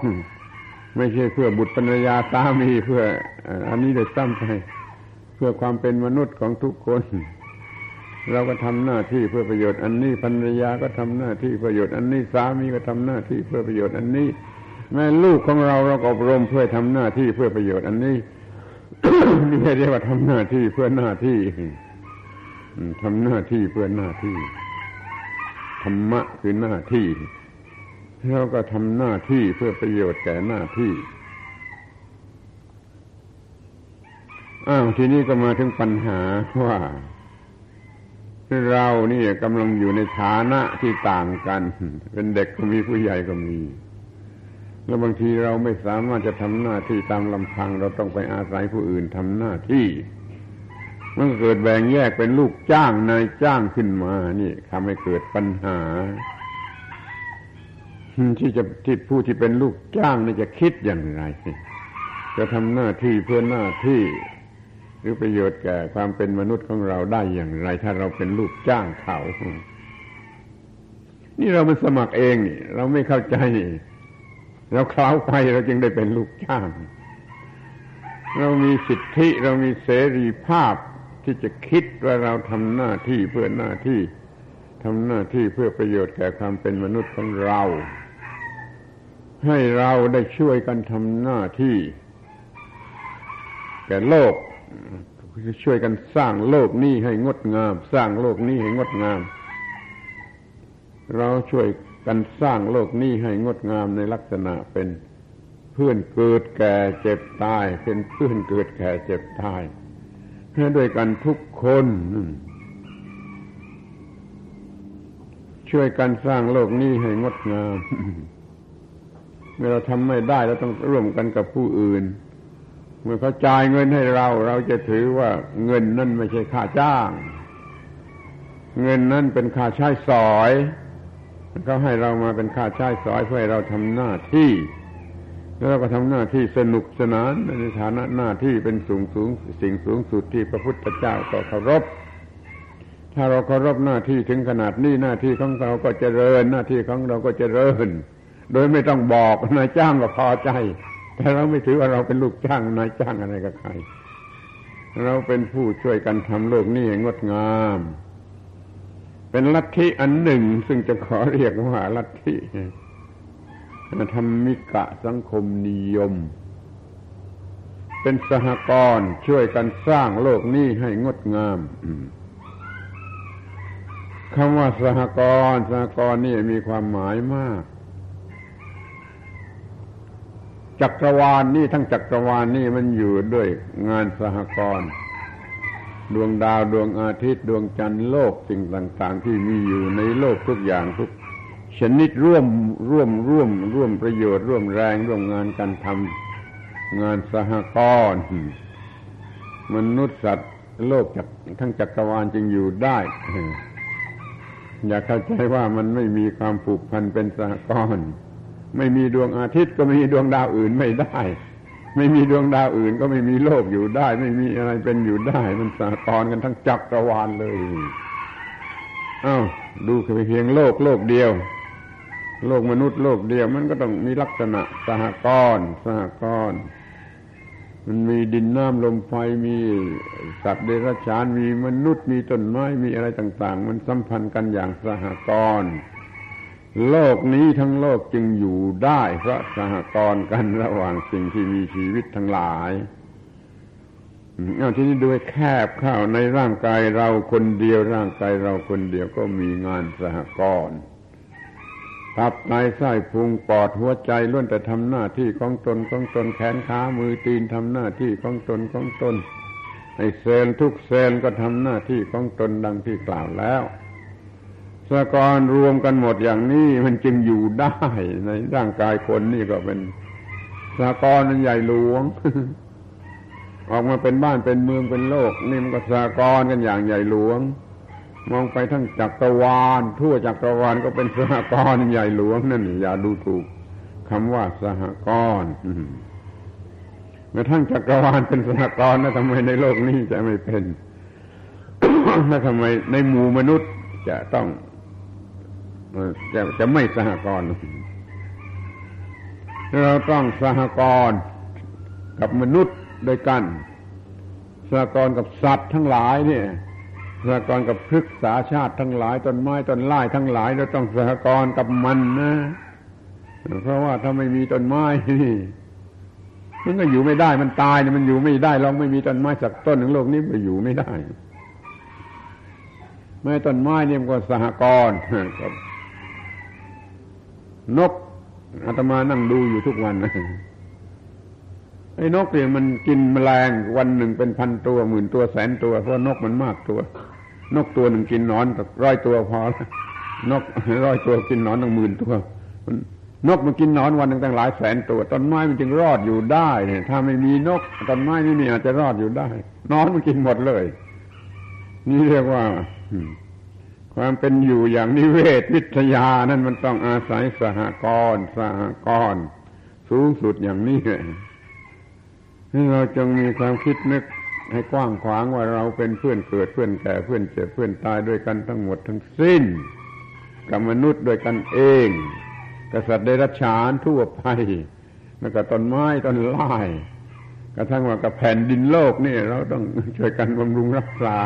ไม่ใช่เพื่อบุตรปัญญาสามีเพื่ออันนี้ได้ซ้ำไปเพื่อความเป็นมนุษย์ของทุกคน เราก็ทำหน้าที่เพื่อประโยชน์อันนี้ภรรยาก็ทำหน้าที่ประโยชน์อันนี้สามีก็ทำหน้าที่เพื่อประโยชน์อันนี้ แม่ลูกของเราเราก็อบรมเพื่อทำหน้าที่เพื่อประโยชน์อันนี้นี่เรียกว่าทำหน้าที่เพื่อหน้าที่ ทำหน้าที่เพื่อหน้าที่ ธรรมะคือหน้าที่แล้วก็ทำหน้าที่เพื่อประโยชน์แก่หน้าที่อ้าวทีนี้ก็มาถึงปัญหาว่า เรานี่กำลังอยู่ในฐานะที่ต่างกัน เป็นเด็กก็มีผู้ใหญ่ก็มี แล้วบางทีเราไม่สามารถจะทำหน้าที่ตามลำพัง เราต้องไปอาศัยผู้อื่นทำหน้าที่ มันเกิดแบ่งแยกเป็นลูกจ้างนายจ้างขึ้นมา นี่ทำให้เกิดปัญหา ที่จะที่ผู้ที่เป็นลูกจ้างนี่จะคิดอย่างไรจะทำหน้าที่เพื่อหน้าที่ หรือประโยชน์แก่ความเป็นมนุษย์ของเราได้อย่างไร ถ้าเราเป็นลูกจ้างเขา นี่เรามันสมัครเองนี่ เราไม่เข้าใจเราคล้าไปเราจึงได้เป็นลูกจ้าง เรามีสิทธิเรามีเสรีภาพ ที่จะคิดว่าเราทำหน้าที่เพื่อหน้าที่ทำหน้าที่เพื่อประโยชน์แก่ความเป็นมนุษย์ของเรา ให้เราได้ช่วยกันทำหน้าที่ แก่โลก ช่วยกันสร้างโลกนี้ให้งดงาม สร้างโลกนี้ให้งดงาม เราช่วยกันสร้างโลกนี้ให้งดงามในลักษณะเป็นเพื่อนเกิดแก่เจ็บตาย เป็นเพื่อนเกิดแก่เจ็บตาย ด้วยกันทุกคนช่วยกันสร้างโลกนี้ให้งดงามเมื่อเราทำไม่ได้เราต้องร่วมกันกับผู้อื่น เมื่อเขาจ่ายเงินให้เรา เราจะถือว่าเงินนั่นไม่ใช่ค่าจ้าง เงินนั่นเป็นค่าใช้สอยเขาให้เรามาเป็นค่าใช้สอยเพื่อให้เราทำหน้าที่ แล้วเราก็ทำหน้าที่สนุกสนานในฐานะหน้าที่เป็นสูงสูงสิ่งสูงสุดที่พระพุทธเจ้าก็เคารพ ถ้าเราเคารพหน้าที่ถึงขนาดนี้หน้าที่ของเราก็เจริญ หน้าที่ของเราก็เจริญ โดยไม่ต้องบอกนายจ้างก็พอใจ แต่เราไม่ถือว่าเราเป็นลูกจ้างนายจ้างอะไรกับใคร เราเป็นผู้ช่วยกันทำโลกนี้งดงาม เป็นลัทธิอันหนึ่ง ซึ่งจะขอเรียกว่าลัทธิ ธรรมิกะสังคมนิยม เป็นสหกรณ์ช่วยกันสร้างโลกนี้ให้งดงามคำว่าสหกรณ์สหกรณ์นี่มีความหมายมาก จักรวาลนนี่ทั้งจักรวาลนนี่มันอยู่ด้วยงานสหกรณ์ดวงดาวดวงอาทิตย์ ดวงจันทร์โลกสิ่งต่าง ๆ ที่มีอยู่ในโลกทุกอย่างทุก ชนิดร่วมร่วมร่วมร่วมประโยชน์ร่วมแรงร่วมงานกันทำงานสหกรณ์มนุษย์สัตว์โลกจากทั้งจักรวาลจึงอยู่ได้ อย่าเข้าใจว่ามันไม่มีความผูกพันเป็นสหกรณ์ไม่มีดวงอาทิตย์ก็ไม่มีดวงดาวอื่นไม่ได้ ไม่มีดวงดาวอื่นก็ไม่มีโลกอยู่ได้ ไม่มีอะไรเป็นอยู่ได้ มันสากรกันทั้งจักรวาลเลยอ้าวดูแค่เพียงโลกโลกเดียว โลกมนุษย์โลกเดียวมันก็ต้องมีลักษณะสหกรณ์สหกรณ์มันมีดินน้ำลมไฟมีสัตว์เดรัจฉานมีมนุษย์มีต้นไม้มีอะไรต่าง ๆ มันสัมพันธ์กันอย่างสหกรณ์โลกนี้ทั้งโลกจึงอยู่ได้เพราะสหกรณ์กันระหว่างสิ่งที่มีชีวิตทั้งหลายเอาที่นี้ด้วยแคบเข้าในร่างกายเราคนเดียวร่างกายเราคนเดียวก็มีงานสหกรณ์ ตับไตไส้พุงปอดหัวใจล้วนแต่ทำหน้าที่ของตนของตนแขนขามือตีนทำหน้าที่ของตนของตนไอเซลล์ทุกเซลล์ก็ทำหน้าที่ของตนดังที่กล่าวแล้วสกรรวมกันหมดอย่างนี้มันจึงอยู่ได้ในร่างกายคนนี่ก็เป็นสหกรณ์มันใหญ่หลวง ออกมาเป็นบ้านเป็นเมืองเป็นโลก นี่มันก็สหกรกันอย่างใหญ่หลวง มองไปทั้งจักรวาล ทั่วจักรวาลก็เป็นสหกรณ์ใหญ่หลวงนั่นอย่าดูถูกคำว่าสหกรณ์แม้ทั้งจักรวาลเป็นสหกรณ์แล้วทำไมในโลกนี้จะไม่เป็นแล้วทำไมในหมู่มนุษย์จะต้องจะจะไม่สหกรณ์เราต้องสหกรณ์กับมนุษย์ด้วยกัน สหกรณ์กับสัตว์ทั้งหลายเนี่ย สหกรณ์กับพฤกษาชาติทั้งหลายต้นไม้ต้นไม้ทั้งหลายเราต้องสหกรณ์กับมันนะ เพราะว่าถ้าไม่มีต้นไม้นี่มันก็อยู่ไม่ได้มันตายเนี่ยมันอยู่ไม่ได้ลองไม่มีต้นไม้สักต้นหนึ่งโลกนี้มันอยู่ไม่ได้แม้ต้นไม้เนี่ยมันก็สหกรณ์นกอาตมานั่งดูอยู่ทุกวันนะ ไอ้นกเนี่ยมันกินแมลงวันหนึ่งเป็นพันตัวหมื่นตัวแสนตัว เพราะนกมันมากตัว นกตัวหนึ่งกินนอนร้อยตัวพอแล้วนกร้อยตัวกินนอนตั้งหมื่นตัว นกมันกินนอนวันหนึ่งตั้งหลายแสนตัวต้นไม้มันจึงรอดอยู่ได้เนี่ยถ้าไม่มีนกต้นไม้นี่มีอาจจะรอดอยู่ได้ นอนมันกินหมดเลย นี่เรียกว่าความเป็นอยู่อย่างนิเวศวิทยานั่นมันต้องอาศัยสหกรณ์สหกรณ์สูงสุดอย่างนี้เลย ให้เราจงมีความคิดนึกให้กว้างขวางว่าเราเป็นเพื่อนเกิดเพื่อนแก่เพื่อนเจ็บเพื่อนตายด้วยกันทั้งหมดทั้งสิ้น กับมนุษย์ด้วยกันเอง กษัตริย์ได้รัชานทั่วไปแล้วก็ต้นไม้ต้นไม้กระทั่งว่ากับแผ่นดินโลกนี่เราต้องช่วยกันบำรุงรักษา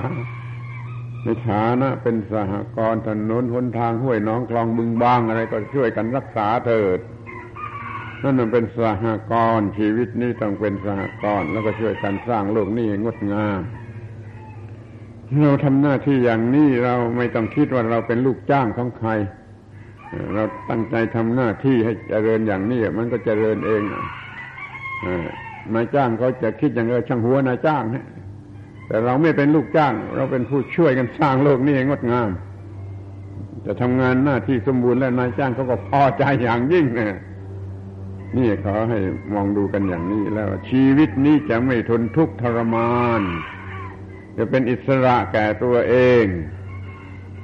ในฐานะเป็นสหกรณ์ถนนหนทางห้วยน้องคลองบึงบางอะไรก็ช่วยกันรักษาเถิด นั่นมันเป็นสหกรณ์ชีวิตนี้ต้องเป็นสหกรณ์แล้วก็ช่วยกันสร้างโลกนี้ให้งดงามเราทำหน้าที่อย่างนี้เราไม่ต้องคิดว่าเราเป็นลูกจ้างของใคร เราตั้งใจทำหน้าที่ให้เจริญอย่างนี้มันก็เจริญเองนายจ้างเขาจะคิดอย่างเออช่างหัวนายจ้างนะแต่เราไม่เป็นลูกจ้าง เราเป็นผู้ช่วยกันสร้างโลกนี้ให้งดงาม จะทำงานหน้าที่สมบูรณ์และนายจ้างเขาก็พอใจอย่างยิ่งเนะ นี่ขอให้มองดูกันอย่างนี้แล้ว ชีวิตนี้จะไม่ทนทุกข์ทรมาน จะเป็นอิสระแก่ตัวเอง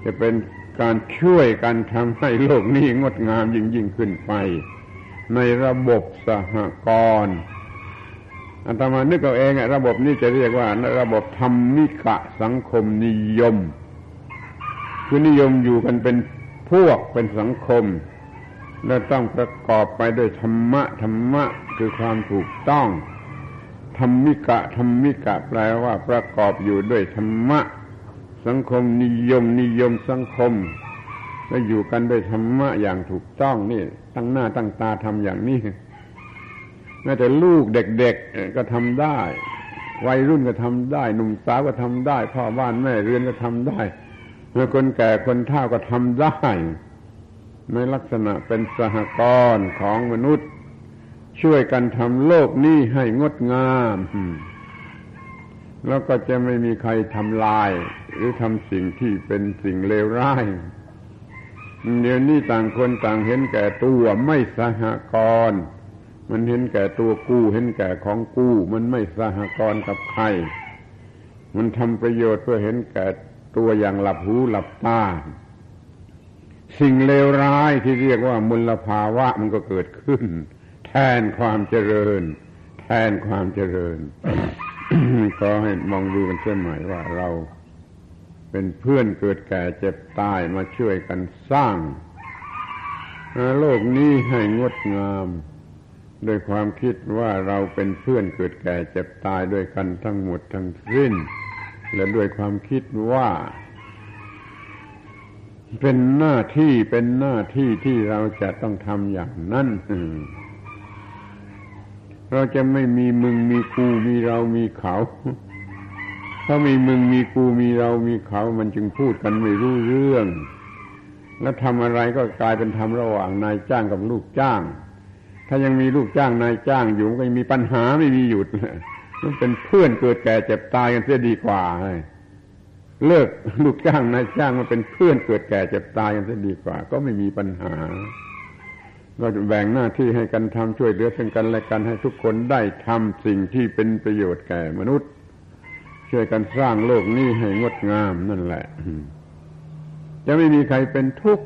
จะเป็นการช่วยกันทำให้โลกนี้งดงามยิ่งยิ่งขึ้นไป ในระบบสหกรณ์อัตมานึกเอาเองระบบนี้จะเรียกว่า ระบบธรรมิกะสังคมนิยม คือนิยมอยู่กันเป็นพวกเป็นสังคม และต้องประกอบไปด้วยธรรมะธรรมะคือความถูกต้องธรรมิกะธรรมิกะแปลว่าประกอบอยู่ด้วยธรรมะ สังคมนิยมนิยมสังคมแล้วอยู่กันด้วยธรรมะอย่างถูกต้องนี่ ตั้งหน้าตั้งตาทำอย่างนี้แม้แต่ลูกเด็กๆก็ทำได้ วัยรุ่นก็ทำได้ หนุ่มสาวก็ทำได้ พ่อบ้านแม่เรือนก็ทำได้เมื่อคนแก่คนเฒ่าก็ทำได้ ในลักษณะเป็นสหกรณ์ของมนุษย์ ช่วยกันทำโลกนี้ให้งดงาม แล้วก็จะไม่มีใครทำลาย หรือทำสิ่งที่เป็นสิ่งเลวร้ายเดี๋ยวนี้ต่างคนต่างเห็นแก่ตัวไม่สหกรณ์มันเห็นแก่ตัวกู้เห็นแก่ของกู้ มันไม่สหกรณ์กับใคร มันทำประโยชน์เพื่อเห็นแก่ตัวอย่างหลับหูหลับตา สิ่งเลวร้ายที่เรียกว่ามลภาวะมันก็เกิดขึ้น แทนความเจริญ แทนความเจริญขอให้มองดูกันเช่นใหม่ว่าเราเป็นเพื่อนเกิดแก่เจ็บตายมาช่วยกันสร้าง โลกนี้ให้งดงามโดยความคิดว่าเราเป็นเพื่อนเกิดแก่เจ็บตายด้วยกันทั้งหมดทั้งสิ้น และด้วยความคิดว่า เป็นหน้าที่เป็นหน้าที่ที่เราจะต้องทำอย่างนั้นเราจะไม่มีมึงมีกูมีเรามีเขา ถ้ามีมึงมีกูมีเรามีเขา มันจึงพูดกันไม่รู้เรื่อง แล้วทำอะไรก็กลายเป็นทำระหว่างนายจ้างกับลูกจ้าง ถ้ายังมีลูกจ้างนายจ้างอยู่ก็มีปัญหาไม่มีหยุดมันเป็นเพื่อนเกิดแก่เจ็บตายกันเสียดีกว่า เลิกลูกจ้างนายจ้างมาเป็นเพื่อนเกิดแก่เจ็บตายกันเสียดีกว่า ก็ไม่มีปัญหา ก็แบ่งหน้าที่ให้กันทำช่วยเหลือซึ่งกันและกันให้ทุกคนได้ทำสิ่งที่เป็นประโยชน์แก่มนุษย์ ช่วยกันสร้างโลกนี้ให้งดงามนั่นแหละ จะไม่มีใครเป็นทุกข์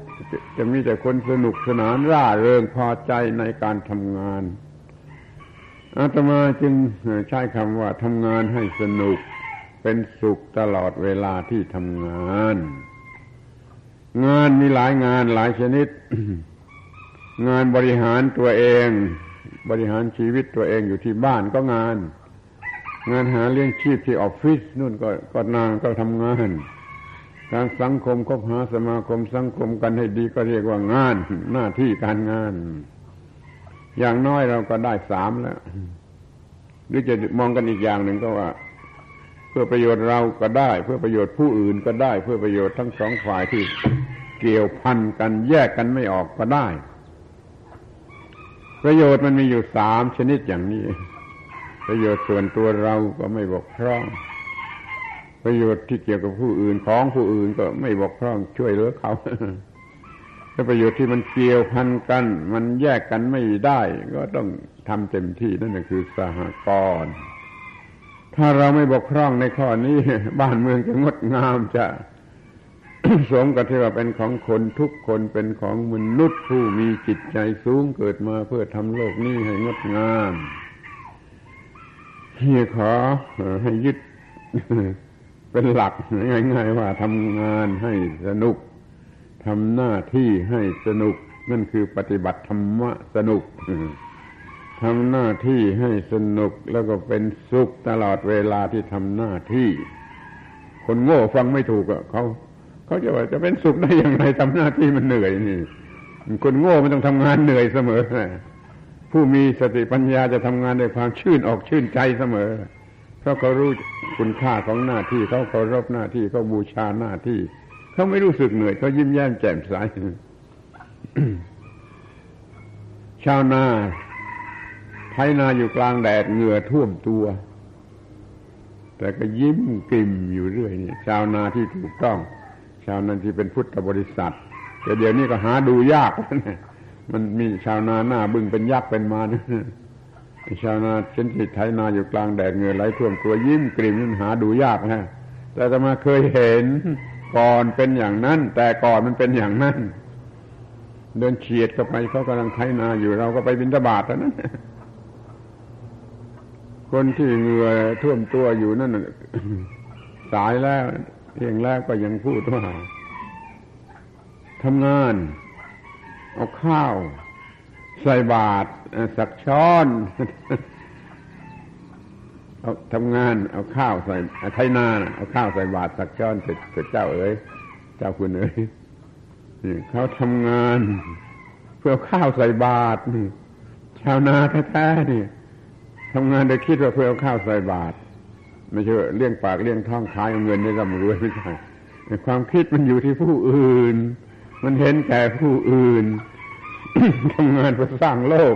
จะมีแต่คนสนุกสนานร่าเริงพอใจในการทำงานอาตมาจึงใช้คำว่าทำงานให้สนุก เป็นสุขตลอดเวลาที่ทำงาน งานมีหลายงานหลายชนิด งานบริหารตัวเอง บริหารชีวิตตัวเองอยู่ที่บ้านก็งาน งานหาเลี้ยงชีพที่ออฟฟิศนู่นก็ก็นางก็ทำงานการสังคมคบหาสมาคมสังคมกันให้ดีก็เรียกว่างาน หน้าที่การงาน อย่างน้อยเราก็ได้สามแล้วหรือจะมองกันอีกอย่างหนึ่งก็ว่า พื่อประโยชน์เราก็ได้ เพื่อประโยชน์ผู้อื่นก็ได้ เพื่อประโยชน์ทั้งสองฝ่ายที่เกี่ยวพันกันแยกกันไม่ออกก็ได้ ประโยชน์มันมีอยู่สามชนิดอย่างนี้ ประโยชน์ส่วนตัวเราก็ไม่บกพร่อง ประโยชน์ที่เกี่ยวกับผู้อื่นของผู้อื่นก็ไม่บกพร่องช่วยเหลือเขาถ้าประโยชน์ที่มันเกี่ยวพันกัน มันแยกกันไม่ได้ ก็ต้องทำเต็มที่นั่นคือสหกรณ์ ถ้าเราไม่บกพร่องในข้อนี้ บ้านเมืองจะงดงามจะสมกับที่ว่าเป็นของคนทุกคนเป็นของมนุษย์ผู้มีจิตใจสูงเกิดมาเพื่อทำโลกนี้ให้งดงามที่ขอให้ยึดเป็นหลักง่ายๆว่าทำงานให้สนุกทำหน้าที่ให้สนุก นั่นคือปฏิบัติธรรมะสนุก ทำหน้าที่ให้สนุกแล้วก็เป็นสุขตลอดเวลาที่ทำหน้าที่ คนโง่ฟังไม่ถูกอะเขาเขาจะว่าจะเป็นสุขได้อย่างไรทำหน้าที่มันเหนื่อยนี่ คนโง่ไม่ต้องทำงานเหนื่อยเสมอผู้มีสติปัญญาจะทำงานด้วยความชื่นออกชื่นใจเสมอ เพราะเขารู้คุณค่าของหน้าที่เขาเคารพหน้าที่เขาบูชาหน้าที่ เขาไม่รู้สึกเหนื่อยเขายิ้มแย้มแจ่มใสชาวนา ไถนาอยู่กลางแดดเหงื่อท่วมตัว แต่ก็ยิ้มกลิ่มอยู่เรื่อยนี่ชาวนาที่ถูกต้อง ชาวนาที่เป็นพุทธบริษัท แต่เดี๋ยวนี้ก็หาดูยากมันมีชาวนาหน้าบึ้งเป็นยักษ์เป็นมานะชาวนาเช่นที่ไถนาอยู่กลางแดดเหงื่อไหลท่วมตัวยิ้มกลิ่มหาดูยากนะแต่จะมาเคยเห็นก่อนเป็นอย่างนั้น แต่ก่อนมันเป็นอย่างนั้น เดินเฉียดเข้าไปเขากำลังไถนาอยู่เราก็ไปบินตบาทแล้วนั้น คนที่เหงื่อท่วมตัวอยู่นั่นสายแล้วเพียงแล้วก็ยังพูดว่าทำงาน เอาข้าว ใส่บาตรสักช้อนเอาทำงาน เอาข้าวใส่ไทนาเอาข้าวใส่บาตรสักช้อนเสร็จเจ้าเอ๋ยเจ้าคุณเอ๋ยเขาทำงาน เพื่อข้าวใส่บาตรชาวนาแท้ๆนี่ ทำงานโดยคิดว่าเพื่อเอาข้าวใส่บาตรไม่ใช่เลี้ยงปากเลี้ยงท้องขายเงินได้ร่ำรวยไม่ใช่ความคิดมันอยู่ที่ผู้อื่น มันเห็นแก่ผู้อื่นทำงานเพื่อสร้างโลก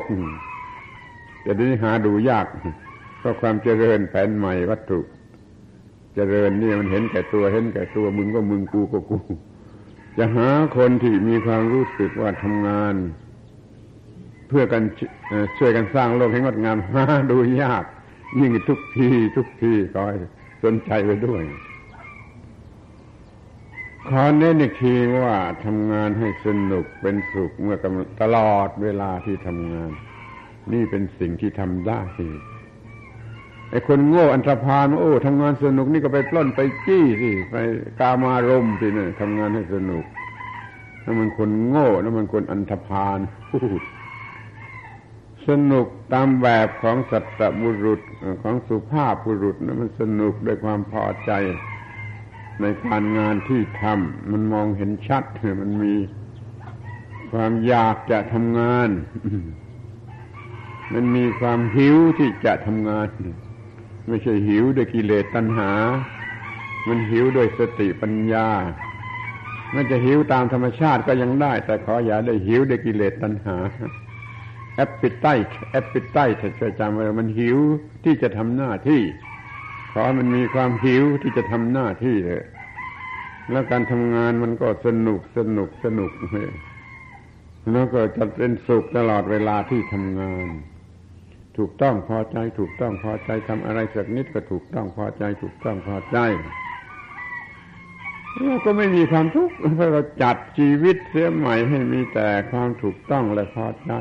จะได้หาดูยากเพราะความเจริญแผนใหม่วัตถุ เจริญนี่มันเห็นแก่ตัวเห็นแก่ตัวมึงก็มึงกูก็กู จะหาคนที่มีความรู้สึกว่าทำงาน เพื่อกันช่วยกันสร้างโลกให้งดงามหาดูยาก ยิ่งทุกทีทุกทีคอยสนใจไปด้วย ขอเน้นอีกทีว่าทำงานให้สนุกเป็นสุขเมื่อตลอดเวลาที่ทำงาน นี่เป็นสิ่งที่ทำได้ไอ้คนโง่อันธพาลโอ้ทำงานสนุกนี่ก็ไปปล้นไปจี้สิไปกามารมสิเนี่ยทำงานให้สนุกนั่นมันคนโง่นั่นมันคนอันธพาลพูด สนุกตามแบบของสัตบุรุษของสุภาพบุรุษนะมันสนุกด้วยความพอใจ ในการงานที่ทำมันมองเห็นชัดมันมีความอยากจะทำงาน มันมีความหิวที่จะทำงาน ไม่ใช่หิวด้วยกิเลสตัณหา มันหิวด้วยสติปัญญา มันจะหิวตามธรรมชาติก็ยังได้ แต่ขออย่าได้หิวด้วยกิเลสตัณหา แอปปิไตแอปปิไตช่วยจำไว้มันหิวที่จะทำหน้าที่ ขอมันมีความหิวที่จะทำหน้าที่เลยแล้วการทำงานมันก็สนุกสนุกสนุกเลยแล้วก็จะเป็นสุขตลอดเวลาที่ทำงาน ถูกต้องพอใจ ถูกต้องพอใจทำอะไรสักนิดก็ถูกต้องพอใจ ถูกต้องพอใจเราก็ไม่มีความทุกข์เพราะเราจัดชีวิตเสียใหม่ให้มีแต่ความถูกต้องและพอใจ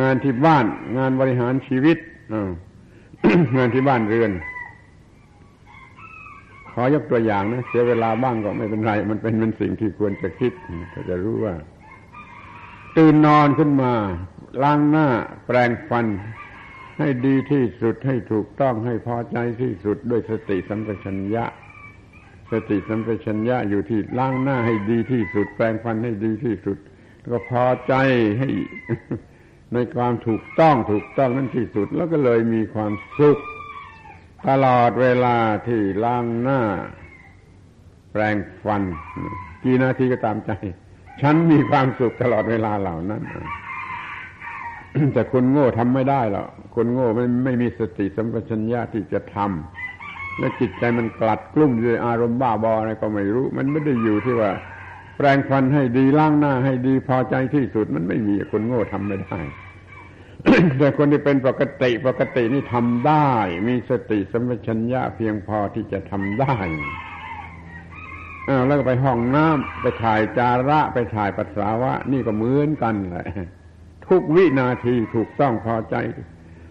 งานที่บ้าน งานบริหารชีวิตงานที่บ้านเรือน ขอยกตัวอย่างนะเสียเวลาบ้างก็ไม่เป็นไร มันเป็นเป็นสิ่งที่ควรจะคิดก็จะรู้ว่า ตื่นนอนขึ้นมา ล้างหน้า แปรงฟัน ให้ดีที่สุดให้ถูกต้องให้พอใจที่สุดด้วยสติสัมปชัญญะสติสัมปชัญญะอยู่ที่ล้างหน้าให้ดีที่สุด แปรงฟันให้ดีที่สุด แล้วก็พอใจให้ ในความถูกต้องถูกต้องนั่นที่สุด แล้วก็เลยมีความสุข ตลอดเวลาที่ล้างหน้า แปรงฟัน กี่นาทีก็ตามใจ ฉันมีความสุขตลอดเวลาเหล่านั้นแต่คนโง่ทำไม่ได้หรอกคนโง่ไม่ไม่มีสติสัมปชัญญะที่จะทำและจิตใจมันกลัดกลุ้มด้วยอารมณ์บ้าบออะไรก็ไม่รู้ มันไม่ได้อยู่ที่ว่า แปรงฟันให้ดีล้างหน้าให้ดีพอใจที่สุด มันไม่มีคนโง่ทำไม่ได้แต่คนที่เป็นปกติปกตินี่ทำได้ มีสติสัมปชัญญะเพียงพอที่จะทำได้อาแล้วก็ไปห้องน้ำไปถ่ายจาระ ไปถ่ายปัสสาวะ นี่ก็เหมือนกันแหละทุกวินาทีถูกต้องพอใจ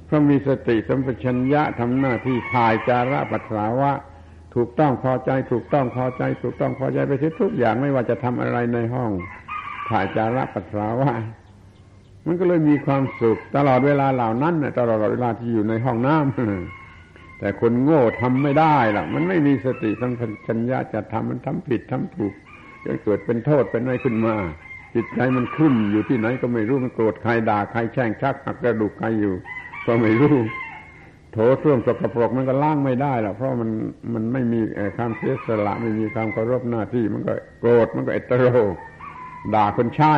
เพราะมีสติสัมปชัญญะทำหน้าที่ถ่ายจาระปัสสาวะ ถูกต้องพอใจ ถูกต้องพอใจ ถูกต้องพอใจไปทุกอย่างไม่ว่าจะทำอะไรในห้องถ่ายจาระปัสสาวะมันก็เลยมีความสุขตลอดเวลาเหล่านั้นตลอดเวลาที่อยู่ในห้องน้ำแต่คนโง่ทำไม่ได้ล่ะ มันไม่มีสติสัมปชัญญะจะทำมันทำผิดทำถูกจนเกิดเป็นโทษเป็นอะไรขึ้นมาจิตใจมันขึ้นอยู่ที่ไหนก็ไม่รู้มันโกรธใครด่าใครแช่งชักหักกระดูกใครอยู่ ก็ไม่รู้ โถส้วมสกปรกมันก็ล้างไม่ได้หรอกเพราะมันมันไม่มีความเสียสละไม่มีความเคารพหน้าที่ มันก็โกรธมันก็เอตโร ด่าคนใช้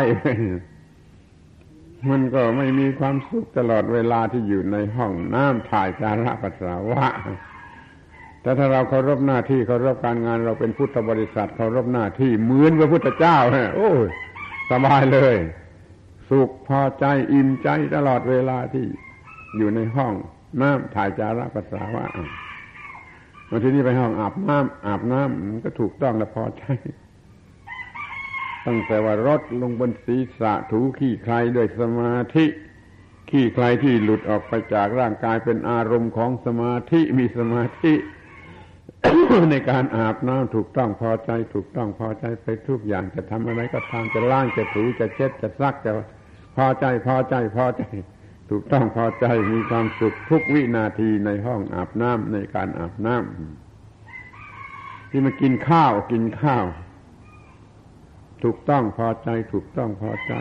มันก็ไม่มีความสุขตลอดเวลาที่อยู่ในห้องน้ำถ่ายจาระปัสสาวะแต่ถ้าเราเคารพหน้าที่เคารพการงานเราเป็นพุทธบริษัทเคารพหน้าที่เหมือนพระพุทธเจ้าโอ้ยสบายเลย สุขพอใจอิ่มใจตลอดเวลาที่อยู่ในห้อง น้ำถ่ายจาระปัสสาวะมาที่นี่ไปห้องอาบน้ำอาบน้ำมันก็ถูกต้องและพอใจตั้งแต่ว่ารถลงบนศีรษะถูขี้ใครด้วยสมาธิขี้ใครที่หลุดออกไปจากร่างกายเป็นอารมณ์ของสมาธิมีสมาธิในการอาบน้ำถูกต้องพอใจ ถูกต้องพอใจไปทุกอย่างจะทำอะไรก็ทำจะล้างจะถูจะเช็ดจะซักจะพอใจพอใจพอใจ ถูกต้องพอใจมีความสุขทุกวินาทีในห้องอาบน้ำในการอาบน้ำที่มากินข้าวกินข้าว ถูกต้องพอใจ ถูกต้องพอใจ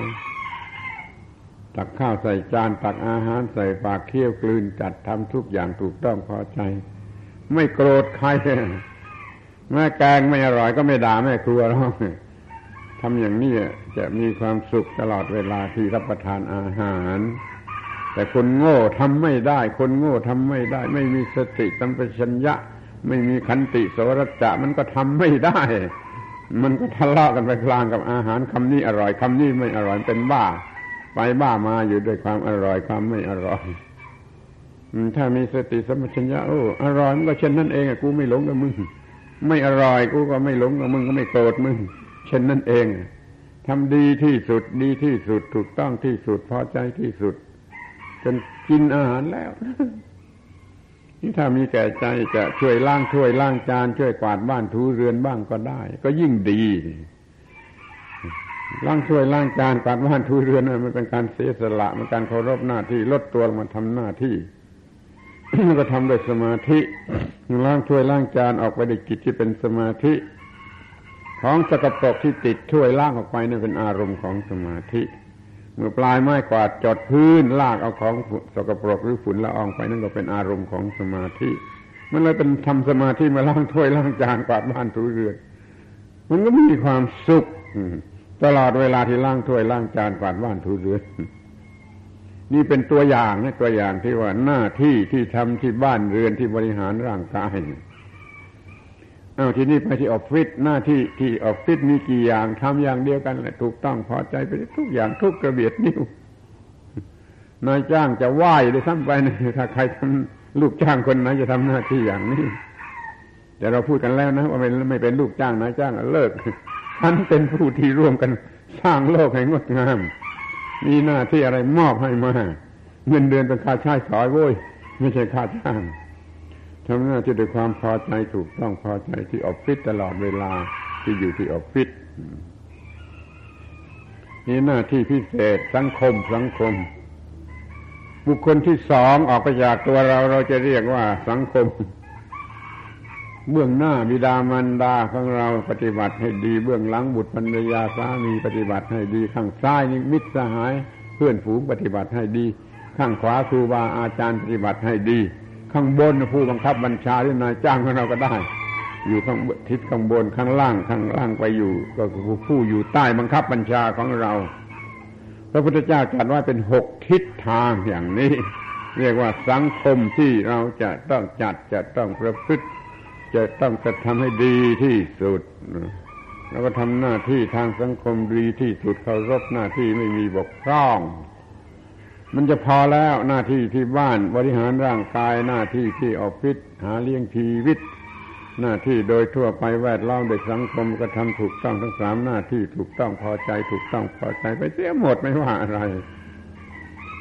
ตักข้าวใส่จาน ตักอาหารใส่ปากเคี้ยวกลืนจัดทำทุกอย่างถูกต้องพอใจ ไม่โกรธใครแม่แกงไม่อร่อยก็ไม่ด่าแม่ครัวหรอกทำอย่างนี้จะมีความสุขตลอดเวลาที่รับประทานอาหาร แต่คนโง่ทำไม่ได้ คนโง่ทำไม่ได้ ไม่มีสติสัมปชัญญะ ไม่มีขันติโสรจะมันก็ทำไม่ได้ มันก็ทะเลาะกันไปกลางกับอาหารคำนี้อร่อยคำนี้ไม่อร่อยเป็นบ้า ไปบ้ามาอยู่ด้วยความอร่อยความไม่อร่อยถ้ามีสติสัมปชัญญะโอ้อร่อยมันก็เช่นนั้นเองกูไม่หลงกับมึงไม่อร่อยกูก็ไม่หลงกับมึงก็ไม่โกรธมึงเช่นนั้นเองทำดีที่สุดดีที่สุดถูกต้องที่สุดพอใจที่สุด จนกินอาหารแล้วนี่ถ้ามีแก่ใจจะช่วยล้างถ้วยล้างจาน ช่วยกวาดบ้านถูเรือนบ้างก็ได้ ก็ยิ่งดีล้างถ้วยล้างจานกวาดบ้านถูเรือนมันเป็นการเสียสละมันการเคารพหน้าที่ลดตัวมาทำหน้าที่ก็ทำด้วยสมาธิล้างถ้วยล้างจานออกไปด้วยจิตที่เป็นสมาธิของสกปรกที่ติดถ้วยล้างออกไปนั่นเป็นอารมณ์ของสมาธิ เมื่อปลายไม้กวาดจดพื้นลากเอาของสกปรกหรือฝุ่นละอองไปนั่นก็เป็นอารมณ์ของสมาธิ มันเลยเป็นทำสมาธิมาล้างถ้วยล้างจานกวาดบ้านถูเรือนมันก็มีความสุขตลอดเวลาที่ล้างถ้วยล้างจานกวาดบ้านถูเรือนนี่เป็นตัวอย่างนะตัวอย่างที่ว่าหน้าที่ที่ทำที่บ้านเรือนที่บริหารร่างกาย เอาทีนี้ไปที่ออฟฟิศหน้าที่ที่ออฟฟิศมีกี่อย่างทำอย่างเดียวกันแหละถูกต้องพอใจไปทุกอย่างทุกกระเบียดนิ้วนายจ้างจะไหว้ได้ซ้ำไปนะถ้าใครทำลูกจ้างคนไหนจะทำหน้าที่อย่างนี้ แต่เราพูดกันแล้วนะว่าไม่ไม่เป็นลูกจ้างนายจ้างเลิกฉันเป็นผู้ที่ร่วมกันสร้างโลกให้งดงาม มีหน้าที่อะไรมอบให้มาเงินเดือนเป็นค่าใช้สอยโว้ย ไม่ใช่ค่าจ้าง ทำหน้าที่ด้วยความพอใจถูกต้องพอใจที่ออฟฟิศตลอดเวลาที่อยู่ที่ออฟฟิศมีหน้าที่พิเศษสังคมสังคม บุคคลที่สองออกไปจากตัวเราเราจะเรียกว่าสังคม เบื้องหน้าบิดามารดาของเราปฏิบัติให้ดี เบื้องหลังบุตรภรรยาสามีปฏิบัติให้ดี ข้างซ้ายนี่มิตรสหาย เพื่อนฝูงปฏิบัติให้ดี ข้างขวาครูบาอาจารย์ปฏิบัติให้ดี ข้างบนผู้บังคับบัญชาหรือนายจ้างของเราก็ได้ อยู่ข้างทิศข้างบนข้างล่างข้างล่างไปอยู่ ก็คือผู้อยู่ใต้บังคับบัญชาของเรา พระพุทธเจ้าตรัสว่าเป็นหกทิศทางอย่างนี้ เรียกว่าสังคมที่เราจะต้องจัดจะต้องประพฤติจะต้องกระทำให้ดีที่สุดแล้วก็ทำหน้าที่ทางสังคมดีที่สุดเคารพหน้าที่ไม่มีบกพร่อง มันจะพอแล้วหน้าที่ที่บ้านบริหารร่างกายหน้าที่ที่ออฟฟิศหาเลี้ยงชีวิต หน้าที่โดยทั่วไปแวดล้อมโดยสังคมก็ทำถูกต้องทั้งสามหน้าที่ถูกต้องพอใจถูกต้องพอใจไปเสียหมดไม่ว่าอะไร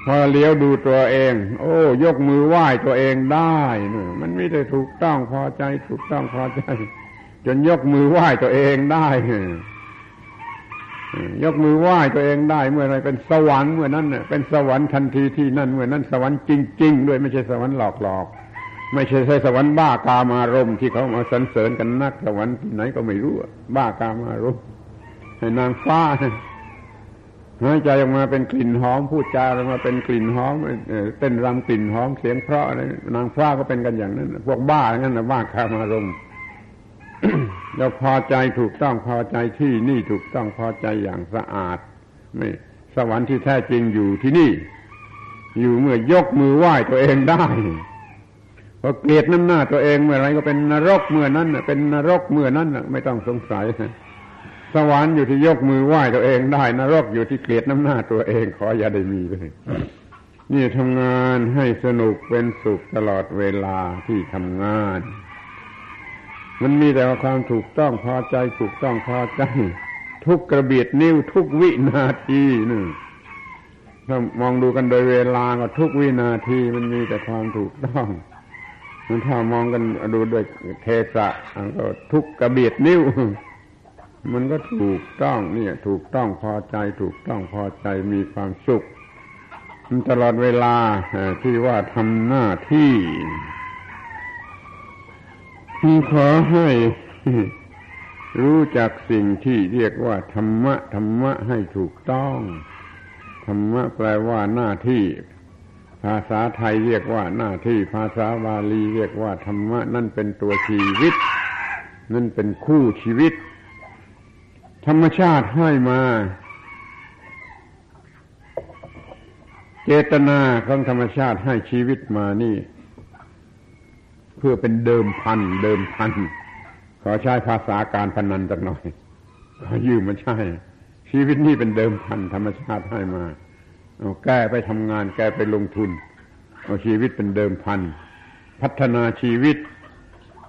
พอเลี้ยวดูตัวเอง โอ้ ยกมือไหว้ตัวเองได้นมันไม่ได้ถูกต้องพอใจ ถูกต้องพอใจ จนยกมือไหว้ตัวเองได้ ยกมือไหว้ตัวเองได้เมื่อไรเป็นสวรรค์เมื่อนั้นเน่ยเป็นสวรรค์ทันทีที่นั่นเมื่อนั้นสวรรค์จริง ๆ ด้วยไม่ใช่สวรรค์หลอกๆไม่ใช่ใช่สวรรค์บ้ากามารมที่เขามาสรรเสริญกันนักสวรรค์ที่ไหนก็ไม่รู้บ้ากามารมให้นางฟ้าหายใจออกมาเป็นกลิ่นหอมพูดจาออกมาเป็นกลิ่นหอมเต้นรำกลิ่นหอมเสียงเพราะนางฟ้าก็เป็นกันอย่างนั้น พวกบ้าอย่างนั้นนะบ้ากามารมณ์ เราพอใจถูกต้องพอใจที่นี่ถูกต้องพอใจอย่างสะอาดไม่สวรรค์ที่แท้จริงอยู่ที่นี่ อยู่เมื่อยกมือไหว้ตัวเองได้พอเกลียดน้ำหน้าตัวเองเมื่อไรก็เป็นนรกเมื่อนั้นเป็นนรกเมื่อนั้นไม่ต้องสงสัยสวรรค์อยู่ที่ยกมือไหว้ตัวเองได้ นรกอยู่ที่เกลียดน้ำหน้าตัวเอง ขออย่าได้มีเลยนี่ทำงานให้สนุกเป็นสุขตลอดเวลาที่ทำงาน มันมีแต่ว่าความถูกต้องพอใจถูกต้องพอใจ ทุกกระเบียดนิ้วทุกวินาทีนึงถ้ามองดูกันโดยเวลาก็ทุกวินาทีมันมีแต่ความถูกต้องมันถ้ามองกันดูด้วยเทสะก็ทุกกระเบียดนิ้ว มันก็ถูกต้องเนี่ย ถูกต้องพอใจ ถูกต้องพอใจมีความสุขมันตลอดเวลาที่ว่าทำหน้าที่ ขอให้รู้จักสิ่งที่เรียกว่าธรรมะธรรมะให้ถูกต้อง ธรรมะแปลว่าหน้าที่ ภาษาไทยเรียกว่าหน้าที่ ภาษาบาลีเรียกว่าธรรมะนั่นเป็นตัวชีวิต นั่นเป็นคู่ชีวิต ธรรมชาติให้มา เจตนาของธรรมชาติให้ชีวิตมานี่ เพื่อเป็นเดิมพัน เดิมพัน ขอใช้ภาษาการพนันสักหน่อย ขอยืมมาใช่ชีวิตนี่เป็นเดิมพันธรรมชาติให้มาเอาแก้ไปทำงาน แก้ไปลงทุนเอาชีวิตเป็นเดิมพัน พัฒนาชีวิต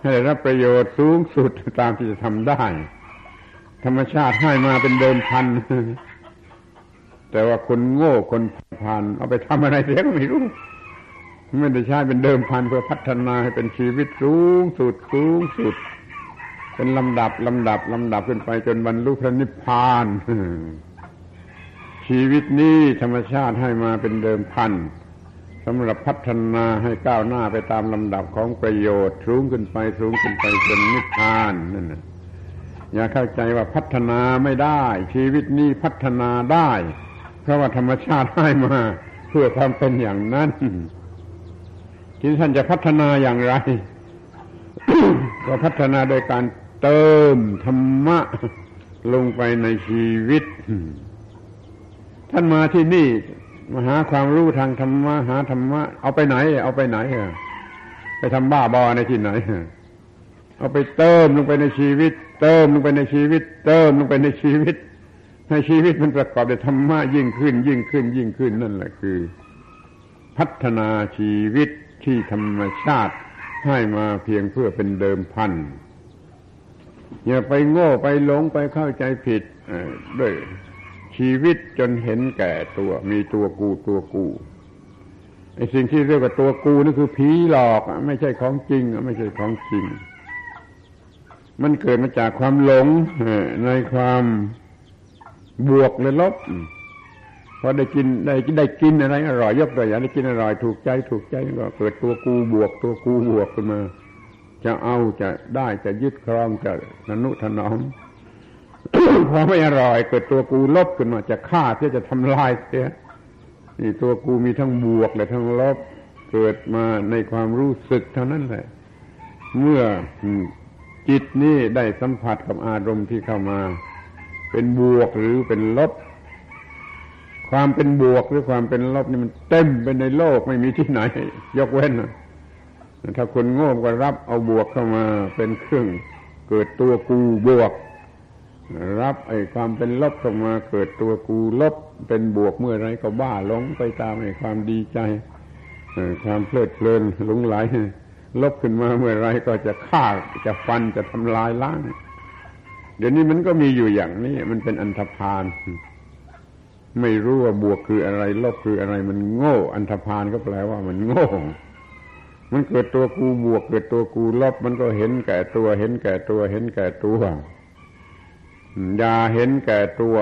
ให้ได้รับประโยชน์สูงสุดตามที่จะทำได้ ธรรมชาติให้มาเป็นเดิมพัน แต่ว่าคนโง่คนผ่าน เอาไปทำอะไรเสียก็ไม่รู้ ไม่ได้ใช้เป็นเดิมพันเพื่อพัฒนาให้เป็นชีวิตสูงสุดสูงสุด เป็นลำดับลำดับลำดับขึ้นไปจนบรรลุพระนิพพานชีวิตนี้ธรรมชาติให้มาเป็นเดิมพันสำหรับพัฒนาให้ก้าวหน้าไปตามลำดับของประโยชน์สูงขึ้นไปสูงขึ้นไปจนนิพพานนั่นอย่าเข้าใจว่าพัฒนาไม่ได้ ชีวิตนี้พัฒนาได้ เพราะว่าธรรมชาติให้มา เพื่อทำเป็นอย่างนั้น ที่ท่านจะพัฒนาอย่างไร ก็พัฒนาโดยการเติมธรรมะลงไปในชีวิต ท่านมาที่นี่มาหาความรู้ทางธรรมะหาธรรมะ เอาไปไหน เอาไปไหนไปทำบ้าบอในที่ไหนเอาไปเติมลงไปในชีวิต เติมลงไปในชีวิต เติมลงไปในชีวิตให้ชีวิตมันประกอบด้วยธรรมะยิ่งขึ้น ยิ่งขึ้น ยิ่งขึ้นนั่นแหละคือ พัฒนาชีวิต ที่ธรรมชาติให้มาเพียงเพื่อเป็นเดิมพัน อย่าไปโง่ไปหลงไปเข้าใจผิดด้วยชีวิตจนเห็นแก่ตัว มีตัวกูตัวกูไอ้สิ่งที่เรียกว่าตัวกูนี่นคือผีหลอกไม่ใช่ของจริง ไม่ใช่ของจริง มันเกิดมาจากความหลงในความบวกและลบ พอได้กินได้ได้กินอะไรอร่อยยกตัวอย่างได้กินอร่อยถูกใจถูกใจก็เกิดตัวกูบวกตัวกูบวกขึ้นมา จะเอาจะได้จะยึดครองจะนนุถนอมพอไม่อร่อยเกิดตัวกูลบขึ้นมาจะฆ่าเพื่อจะทำลายเสียนี่ตัวกูมีทั้งบวกและทั้งลบเกิดมาในความรู้สึกเท่านั้นแหละ เมื่อจิตนี่ได้สัมผัสกับอารมณ์ที่เข้ามา เป็นบวกหรือเป็นลบ ความเป็นบวกหรือความเป็นลบนี่มันเต็มไปในโลกไม่มีที่ไหน ยกเว้นถ้าคนโง่ก็รับเอาบวกเข้ามาเป็นเครื่องเกิดตัวกูบวก รับไอ้ความเป็นลบเข้ามาเกิดตัวกูลบเป็นบวกเมื่อไรก็บ้าหลงไปตามไอ้ความดีใจความเพลิดเพลินหลงไหลลบขึ้นมาเมื่อไรก็จะฆ่าจะฟันจะทำลายล้าง เดี๋ยวนี้มันก็มีอยู่อย่างนี้มันเป็นอันธพาล ไม่รู้ว่าบวกคืออะไรลบคืออะไร มันโง่ อันธพาลก็แปลว่ามันโง่ มันเกิดตัวกูบวก เกิดตัวกูลบ มันก็เห็นแก่ตัว เห็นแก่ตัว เห็นแก่ตัวอย่าเห็นแก่ตัว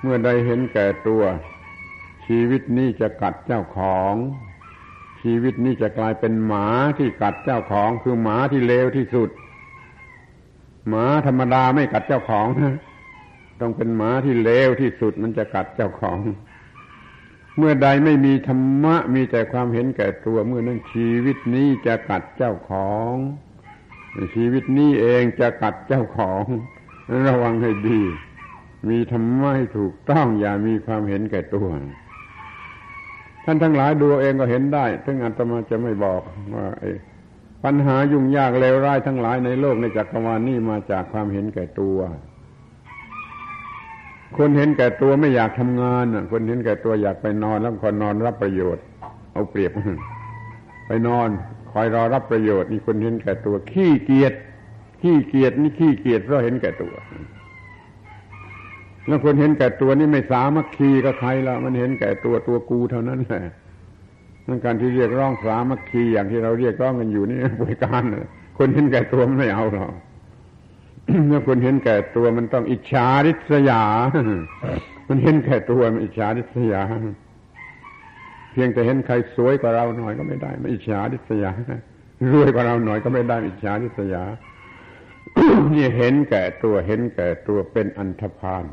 เมื่อใดเห็นแก่ตัว ชีวิตนี้จะกัดเจ้าของ ชีวิตนี้จะกลายเป็นหมาที่กัดเจ้าของ คือหมาที่เลวที่สุด หมาธรรมดาไม่กัดเจ้าของนะ ต้องเป็นหมาที่เลวที่สุดมันจะกัดเจ้าของ เมื่อใดไม่มีธรรมะมีแต่ความเห็นแก่ตัวเมื่อนั้นชีวิตนี้จะกัดเจ้าของ ชีวิตนี้เองจะกัดเจ้าของระวังให้ดี มีธรรมะให้ถูกต้องอย่ามีความเห็นแก่ตัวท่านทั้งหลายดูเองก็เห็นได้ถึงอาตมาจะไม่บอกว่าปัญหายุ่งยากเลวร้ายทั้งหลายในโลกในจักรวาลนี่มาจากความเห็นแก่ตัว คนเห็นแก่ตัวไม่อยากทำงานคนเห็นแก่ตัวอยากไปนอนแล้วคนนอนรับประโยชน์ เอาเปรียบ ไปนอน คอยรอรับประโยชน์นี่คนเห็นแก่ตัว ขี้เกียจขี้เกียจนี่ขี้เกียจเพราะเห็นแก่ตัว แล้วคนเห็นแก่ตัวนี่ไม่สามัคคีกับใครละมันเห็นแก่ตัวตัวกูเท่านั้นแหละนั่นการที่เรียกร้องสามัคคีอย่างที่เราเรียกร้องกันอยู่นี่บริการคนเห็นแก่ตัวมันไม่เอาหรอก เมื่อคนเห็นแก่ตัวมันต้องอิจฉาริษยา มันเห็นแก่ตัวมันอิจฉาริษยา เพียงแต่เห็นใครสวยกว่าเราหน่อยก็ไม่ได้มันอิจฉาริษยารวยกว่าเราหน่อยก็ไม่ได้อิจฉาริษยานี่เห็นแก่ตัวเห็นแก่ตัวเป็นอันธพาล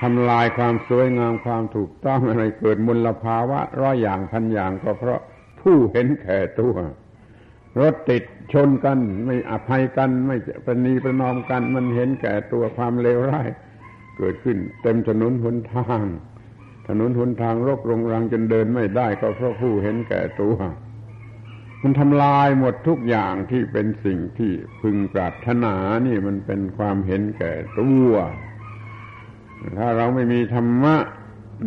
ทำลายความสวยงามความถูกต้องอะไรเกิดมลภาวะร้อยอย่างพันอย่างก็เพราะผู้เห็นแก่ตัว รถติดชนกัน ไม่อภัยกัน ไม่ประนีประนอมกัน มันเห็นแก่ตัวความเลวร้าย เกิดขึ้นเต็มถนนหนทาง ถนนหนทางรกรงรังจนเดินไม่ได้ก็เพราะผู้เห็นแก่ตัวมันทำลายหมดทุกอย่างที่เป็นสิ่งที่พึงปรารถนานี่มันเป็นความเห็นแก่ตัวถ้าเราไม่มีธรรมะ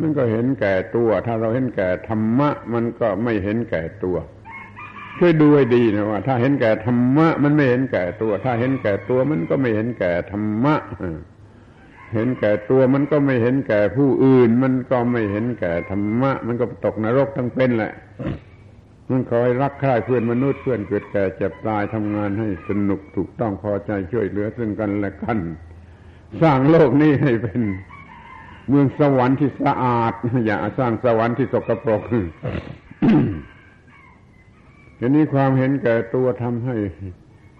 มันก็เห็นแก่ตัว ถ้าเราเห็นแก่ธรรมะ มันก็ไม่เห็นแก่ตัว ช่วยดูให้ดีนะว่า ถ้าเห็นแก่ธรรมะ มันไม่เห็นแก่ตัว ถ้าเห็นแก่ตัวมันก็ไม่เห็นแก่ธรรมะเห็นแก่ตัวมันก็ไม่เห็นแก่ผู้อื่น มันก็ไม่เห็นแก่ธรรมะ มันก็ตกนรกทั้งเป็นแหละมันคอยรักใคร่เพื่อนมนุษย์เพื่อนเกิดแก่เจ็บตายทำงานให้สนุกถูกต้องพอใจช่วยเหลือซึ่งกันและกัน สร้างโลกนี้ให้เป็น เมืองสวรรค์ที่สะอาด อย่าสร้างสวรรค์ที่สกปรก ทีนี้ความเห็นแก่ตัวทำให้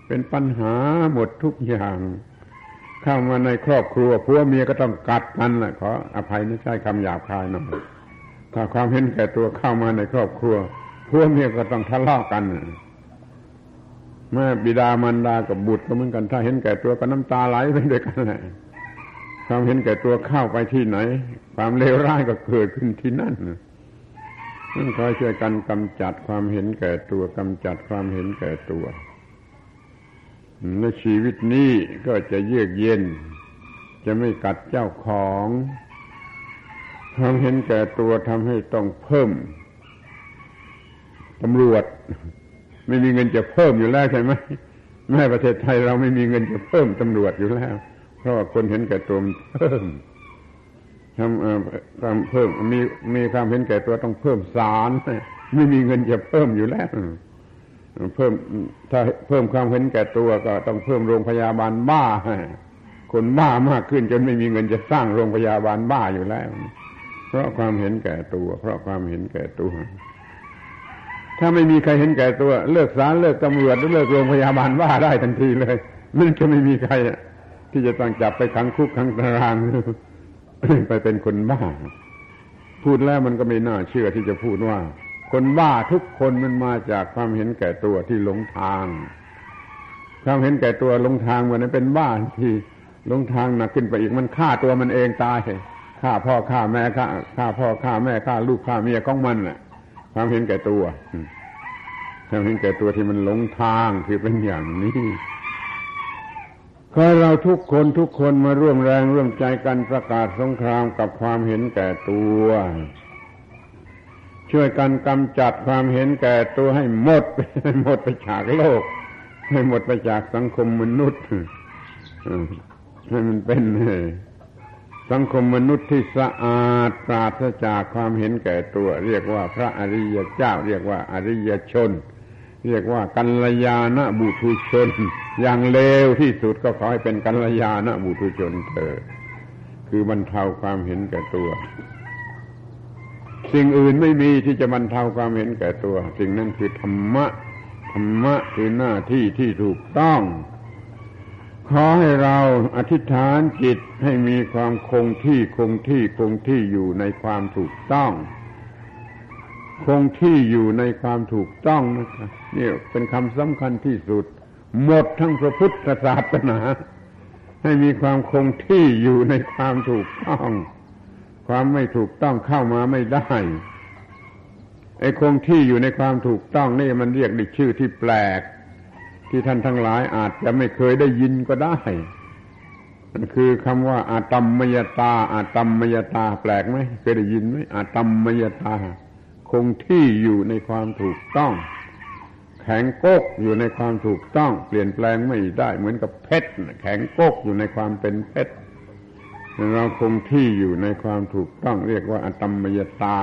เป็นปัญหาหมดทุกอย่าง เข้ามาในครอบครัวผัวเมียก็ต้องกัดกันแหละขออภัยไม่ใช่คำหยาบคายหน่อยถ้าความเห็นแก่ตัวเข้ามาในครอบครัวผัวเมียก็ต้องทะเลาะกันแม่บิดามารดากับบุตรก็เหมือนกัน ถ้าเห็นแก่ตัวก็น้ำตาไหลไปด้วยกันแหละความเห็นแก่ตัวเข้าไปที่ไหน ความเลวร้ายก็เกิดขึ้นที่นั่น นั่นคอยช่วยกันกำจัดความเห็นแก่ตัวกำจัดความเห็นแก่ตัวในชีวิตนี้ก็จะเยือกเย็น จะไม่กัดเจ้าของความเห็นแก่ตัวทำให้ต้องเพิ่มตำรวจ ไม่มีเงินจะเพิ่มอยู่แล้วใช่ไหมแม่ประเทศไทยเราไม่มีเงินจะเพิ่มตำรวจอยู่แล้ว เพราะว่าคนเห็นแก่ตัวเพิ่ม ทำความเพิ่มมีมีความเห็นแก่ตัวต้องเพิ่มศาลไม่มีเงินจะเพิ่มอยู่แล้วเพิ่มถ้าเพิ่มความเห็นแก่ตัวก็ต้องเพิ่มโรงพยาบาลบ้าคนบ้ามากขึ้นจนไม่มีเงินจะสร้างโรงพยาบาลบ้าอยู่แล้ว เพราะความเห็นแก่ตัว เพราะความเห็นแก่ตัว ถ้าไม่มีใครเห็นแก่ตัว เลิกศาลเลิกตำรวจเลิกโรงพยาบาลว่าได้ทันทีเลยมันจะไม่มีใครที่จะต้องจับไปขังคุกขังตาราง ไปเป็นคนบ้า พูดแล้วมันก็ไม่น่าเชื่อที่จะพูดว่า คนบ้าทุกคนมันมาจากความเห็นแก่ตัวที่หลงทาง ความเห็นแก่ตัวหลงทางวันนั้นเป็นบ้าที่หลงทางหนักขึ้นไปอีกมันฆ่าตัวมันเองตายฆ่าพ่อฆ่าแม่ฆ่าฆ่าพ่อฆ่าแม่ฆ่าลูกฆ่าเมียของมันแหละความเห็นแก่ตัวความเห็นแก่ตัวที่มันหลงทางคือเป็นอย่างนี้ ขอเราทุกคนทุกคนมาร่วมแรงร่วมใจกันประกาศสงครามกับความเห็นแก่ตัว ช่วยกันกำจัดความเห็นแก่ตัวให้หมดให้หมดไปจากโลก ให้หมดไปจากสังคมมนุษย์ให้มันเป็นสังคมมนุษย์ที่สะอาดปราศจากความเห็นแก่ตัว เรียกว่าพระอริยเจ้า เรียกว่าอริยชน เรียกว่ากัลยาณบุตุชน อย่างเลวที่สุดก็ขอให้เป็นกัลยาณบุตุชนเถิดคือบรรเทาความเห็นแก่ตัว สิ่งอื่นไม่มีที่จะบรรเทาความเห็นแก่ตัว สิ่งนั้นคือธรรมะธรรมะคือหน้าที่ที่ถูกต้อง ขอให้เราอธิษฐานจิตให้มีความคงที่คงที่คงที่อยู่ในความถูกต้อง คงที่อยู่ในความถูกต้องนะครับ นี่เป็นคำสำคัญที่สุด หมดทั้งพระพุทธศาสนา ให้มีความคงที่อยู่ในความถูกต้อง ความไม่ถูกต้องเข้ามาไม่ได้ไอ้คงที่อยู่ในความถูกต้องนี่มันเรียกดิชื่อที่แปลก ที่ท่านทั้งหลายอาจจะไม่เคยได้ยินก็ได้มันคือคำว่าอาตัมมยตา อาตัมมยตา แปลกไหมเคยได้ยินไหมอาตัมมยตา คงที่อยู่ในความถูกต้อง แข็งกกอยู่ในความถูกต้อง เปลี่ยนแปลงไม่ได้ เหมือนกับเพชรแข็งกกอยู่ในความเป็นเพชรเราคงที่อยู่ในความถูกต้องเรียกว่าอตัมมยตา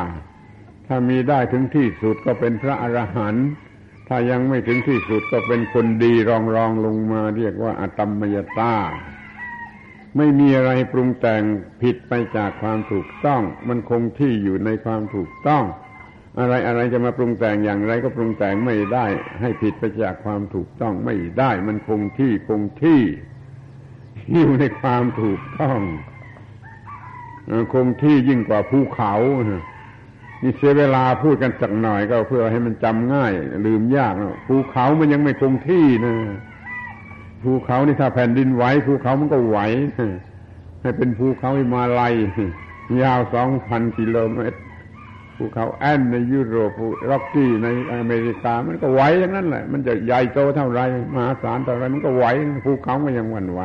ถ้ามีได้ถึงที่สุดก็เป็นพระอรหันต์ถ้ายังไม่ถึงที่สุดก็เป็นคนดีรองรองลงมา เรียกว่าอตัมมยตา ไม่มีอะไรปรุงแต่งผิดไปจากความถูกต้อง มันคงที่อยู่ในความถูกต้อง อะไรอะไรจะมาปรุงแต่งอย่างไรก็ปรุงแต่งไม่ได้ ให้ผิดไปจากความถูกต้องไม่ได้ มันคงที่คงที่อยู่ในความถูกต้องคงที่ยิ่งกว่าภูเขานี่เสียเวลาพูดกันสักหน่อยก็เพื่อให้มันจำง่าย ลืมยากภูเขามันยังไม่คงที่นะภูเขานี่ถ้าแผ่นดินไหวภูเขามันก็ไหวให้เป็นภูเขาหิมาลัยยาวสองพันกิโลเมตร ภูเขาแอนในยุโรปร็อกกี้ในอเมริกา มันก็ไหวอย่างนั้นแหละ มันจะใหญ่โตเท่าไรมหาศาลเท่าไรมันก็ไหวภูเขาก็ยังหวั่นไหว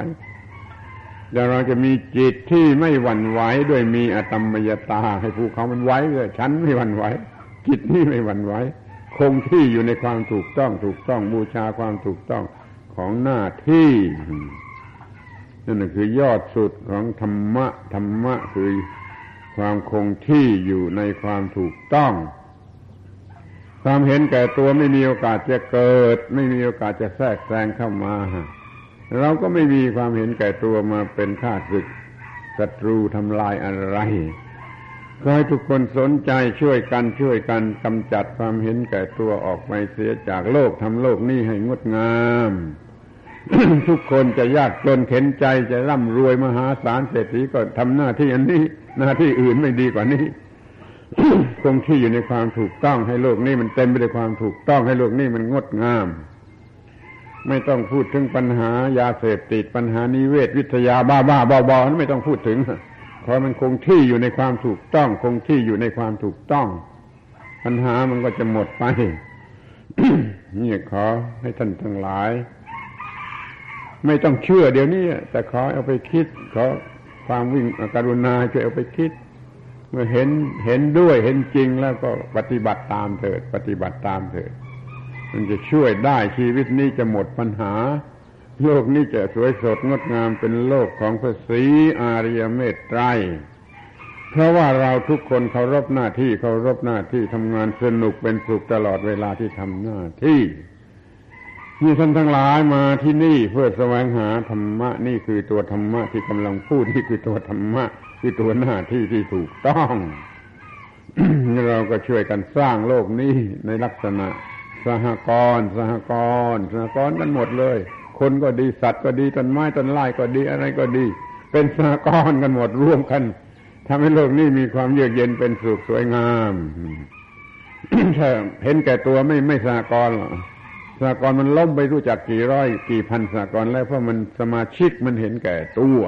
แต่เราจะมีจิตที่ไม่หวั่นไหวด้วยมีอตมมยตา ให้ภูเขามันไหวเลยฉันไม่หวั่นไหวจิตนี่ไม่หวั่นไหวคงที่อยู่ในความถูกต้องถูกต้องบูชาความถูกต้องของหน้าที่นั่นคือยอดสุดของธรรมะธรรมะคือ ความคงที่อยู่ในความถูกต้อง ความเห็นแก่ตัวไม่มีโอกาสจะเกิด ไม่มีโอกาสจะแทรกแซงเข้ามา เราก็ไม่มีความเห็นแก่ตัวมาเป็นข้าศึกศัตรูทำลายอะไรก็ให้ทุกคนสนใจช่วยกันช่วยกันกำจัดความเห็นแก่ตัวออกไปเสียจากโลกทำโลกนี้ให้งดงาม ทุกคนจะยากจนเข็นใจจะร่ำรวยมหาศาลเศรษฐีก็ทำหน้าที่อันนี้ หน้าที่อื่นไม่ดีกว่านี้คงที่อยู่ในความถูกต้องให้โลกนี้มันเต็มไปด้วยความถูกต้องให้โลกนี้มันงดงาม ไม่ต้องพูดถึงปัญหายาเสพติดปัญหานิเวศวิทยาบ้าบ้าบอบอนั้นไม่ต้องพูดถึงขอมันคงที่อยู่ในความถูกต้อง คงที่อยู่ในความถูกต้อง ปัญหามันก็จะหมดไปนี่ขอให้ท่านทั้งหลาย ไม่ต้องเชื่อเดี๋ยวนี้แต่ขอเอาไปคิดขอ ความวิ่งกรุณาช่วยเอาไปคิด เมื่อเห็นเห็นด้วยเห็นจริงแล้วก็ปฏิบัติตามเถิด ปฏิบัติตามเถิด มันจะช่วยได้ชีวิตนี้จะหมดปัญหา โลกนี้จะสวยสดงดงามเป็นโลกของพระศรีอาริยเมตไตรเพราะว่าเราทุกคนเคารพหน้าที่เคารพหน้าที่ทำงานสนุกเป็นสุขตลอดเวลาที่ทำหน้าที่ นี่ท่านทั้งหลายมาที่นี่เพื่อแสวงหาธรรมะ นี่คือตัวธรรมะที่กำลังพูดนี่คือตัวธรรมะคือตัวหน้าที่ที่ถูกต้องเราก็ช่วยกันสร้างโลกนี้ในลักษณะสหกรณ์สหกรณ์สหกรณ์กันหมดเลย คนก็ดีสัตว์ก็ดีต้นไม้ต้นไม้ก็ดีอะไรก็ดี เป็นสหกรณ์กันหมดร่วมกันทำให้โลกนี้มีความเยือกเย็นเป็นสุขสวยงามถ้าเห็นแก่ตัวไม่ไม่สากรณ์หรอก สากรมันล้มไปรู้จักกี่ร้อยกี่พันสากรแล้วเพราะมันสมาชิกมันเห็นแก่ตัว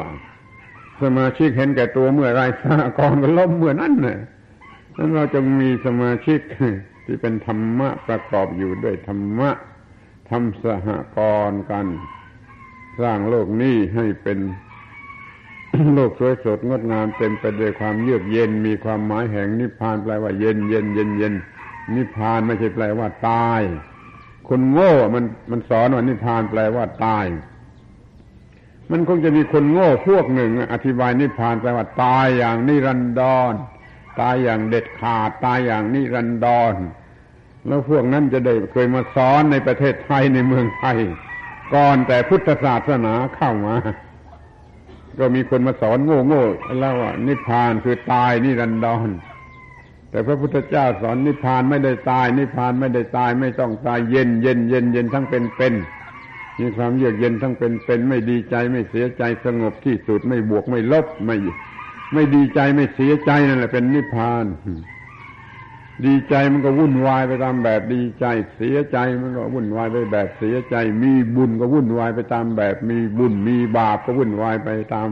สมาชิกเห็นแก่ตัวเมื่อไรสากรก็ล้มเมื่อนั้นน่ะนั้นเราจะมีสมาชิกที่เป็นธรรมะประกอบอยู่ด้วยธรรมะทำสหกรณ์กัน สร้างโลกนี้ให้เป็นโลกสวยสดงดงามเต็มไปด้วยความเยือกเย็น มีความหมายแห่งนิพพานแปลว่าเย็นเย็นเย็นเย็นนิพพานไม่ใช่แปลว่าตาย คนโง่มันมันสอนว่านิพพานแปลว่าตาย มันคงจะมีคนโง่พวกหนึ่ง อธิบายนิพพานแปลว่าตายอย่างนิรันดร ตายอย่างเด็ดขาด ตายอย่างนิรันดร แล้วพวกนั้นจะได้เคยมาสอนในประเทศไทยในเมืองไทย ก่อนแต่พุทธศาสนาเข้ามา ก็มีคนมาสอนโง่โง่แล้วว่านิพพานคือตายนิรันดร แต่พระพุทธเจ้าสอนนิพพานไม่ได้ตาย นิพพานไม่ได้ตายไม่ต้องตายเย็นเย็นเย็นเย็นทั้งเป็นเป็นมีความเยือกเย็นทั้งเป็นเป็นไม่ดีใจไม่เสียใจสงบที่สุดไม่บวกไม่ลบไม่ ไม่ดีใจไม่เสียใจนั่นแหละเป็นนิพพาน ดีใจมันก็วุ่นวายไปตามแบบดีใจ เสียใจมันก็วุ่นวายไปแบบเสียใจ มีบุญก็วุ่นวายไปตามแบบ มีบุญมีบาปก็วุ่นวายไปตาม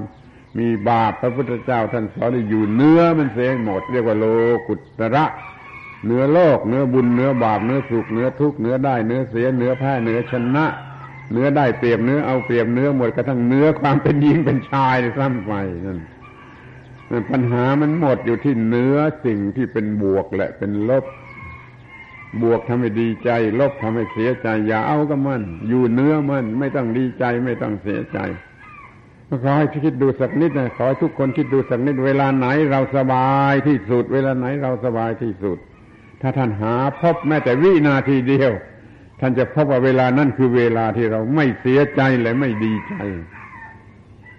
มีบาปพระพุทธเจ้าท่านสอนอยู่เนื้อมันเสียหมด เรียกว่าโลกุตระเนื้อโลกเนื้อบุญเนื้อบาปเนื้อสุขเนื้อทุกข์เนื้อได้เนื้อเสียเนื้อแพ้เนื้อชนะ เนื้อได้เปรียบเนื้อเอาเปรียบเนื้อหมดกระทั่งเนื้อความเป็นหญิงเป็นชายซ้ำไปนั่นปัญหามันหมดอยู่ที่เนื้อสิ่งที่เป็นบวกและเป็นลบบวกทำให้ดีใจ ลบทำให้เสียใจ อย่าเอากับมัน อยู่เนื้อมันไม่ต้องดีใจไม่ต้องเสียใจ ขอให้คิดดูสักนิดนะขอให้ทุกคนคิดดูสักนิดเวลาไหนเราสบายที่สุด เวลาไหนเราสบายที่สุด ถ้าท่านหาพบแม้แต่วินาทีเดียว ท่านจะพบว่าเวลานั้นคือเวลาที่เราไม่เสียใจและไม่ดีใจ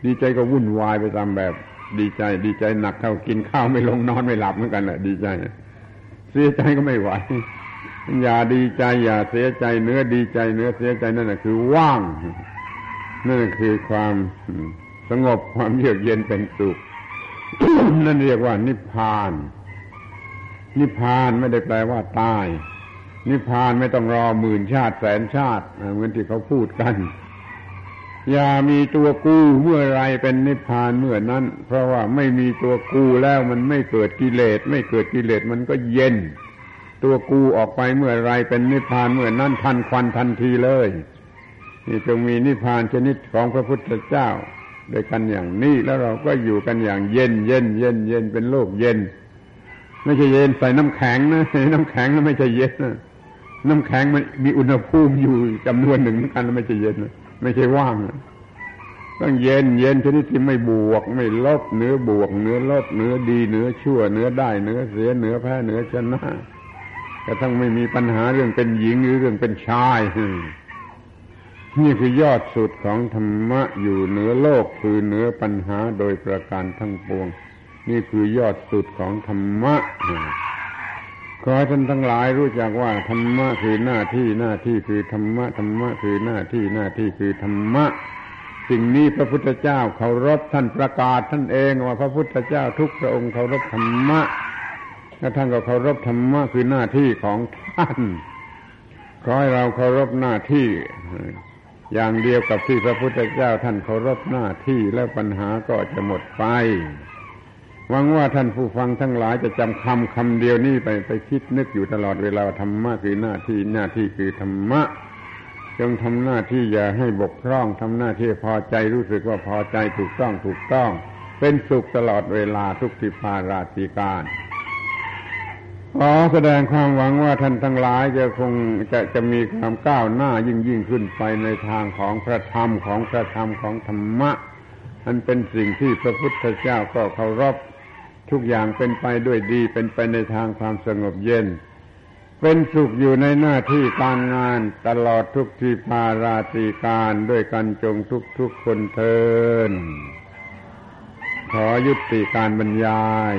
ดีใจก็วุ่นวายไปตามแบบ ดีใจ ดีใจหนักเท่ากินข้าวไม่ลงนอนไม่หลับเหมือนกันแหละดีใจ เสียใจก็ไม่ไหวอย่าดีใจ อย่าเสียใจเนื้อดีใจเนื้อเสียใจนั่นแหะคือว่าง นั่นคือความสงบความเยือกเย็นเป็นสุข นั่นเรียกว่านิพพาน นิพพานไม่ได้แปลว่าตาย นิพพานไม่ต้องรอหมื่นชาติแสนชาติเหมือนที่เขาพูดกัน อย่ามีตัวกูเมื่อไรเป็นนิพพานเมื่อนั้น เพราะว่าไม่มีตัวกูแล้วมันไม่เกิดกิเลส ไม่เกิดกิเลสมันก็เย็น ตัวกูออกไปเมื่อไรเป็นนิพพานเมื่อนั้นทันควันทันทีเลย นี่จงมีนิพพานชนิดของพระพุทธเจ้าด้วยกันอย่างนี้แล้วเราก็อยู่กันอย่างเย็นเย็นเย็นเย็นเป็นโลกเย็น ไม่ใช่เย็นใส่น้ำแข็งนะน้ำแข็งแล้วไม่ใช่เย็นนะน้ำแข็งมันมีอุณหภูมิอยู่จำนวนหนึ่งเหมือนกันไม่ใช่เย็นนะไม่ใช่ว่างต้องเย็นเย็นชนิดที่ไม่บวก ไม่ลบเนื้อบวกเนื้อลบเนื้อดีเนื้อชั่วเนื้อได้เนื้อเสียเนื้อแพ้เนื้อชนะกระทั่งไม่มีปัญหาเรื่องเป็นหญิงหรือเรื่องเป็นชาย นี่คือยอดสุดของธรรมะอยู่เหนือโลกคือเหนือปัญหาโดยประการทั้งปวง นี่คือยอดสุดของธรรมะขอให้ท่านทั้งหลายรู้จักว่าธรรมะคือหน้าที่หน้าที่คือธรรมะธรรมะคือหน้าที่หน้าที่คือธรรมะสิ่งนี้พระพุทธเจ้าเคารพท่านประกาศท่านเองว่าพระพุทธเจ้าทุกพระองค์เคารพธรรมะและท่านก็เคารพธรรมะคือหน้าที่ของท่านขอให้เราเคารพหน้าที่ อย่างเดียวกับที่พระพุทธเจ้าท่านเคารพหน้าที่แล้วปัญหาก็จะหมดไปหวังว่าท่านผู้ฟังทั้งหลายจะจำคำคำเดียวนี้ไปไปคิดนึกอยู่ตลอดเวลาธรรมะคือหน้าที่หน้าที่คือธรรมะจงทำหน้าที่อย่าให้บกพร่องทำหน้าที่พอใจรู้สึกว่าพอใจถูกต้องถูกต้อง เป็นสุขตลอดเวลาทุกทิพาราศีการ ขอแสดงความหวังว่าท่านทั้งหลายจะคงจะจะมีความก้าวหน้ายิ่งยิ่งขึ้นไปในทางของพระธรรมของพระธรรมของธรรมะอันเป็นสิ่งที่พระพุทธเจ้าก็เคารพทุกอย่างเป็นไปด้วยดี เป็นไปในทางความสงบเย็น เป็นสุขอยู่ในหน้าที่การงานตลอดทุกทีพาราตีการด้วยกันจงทุกทุกคนเทินขอยุติการบรรยาย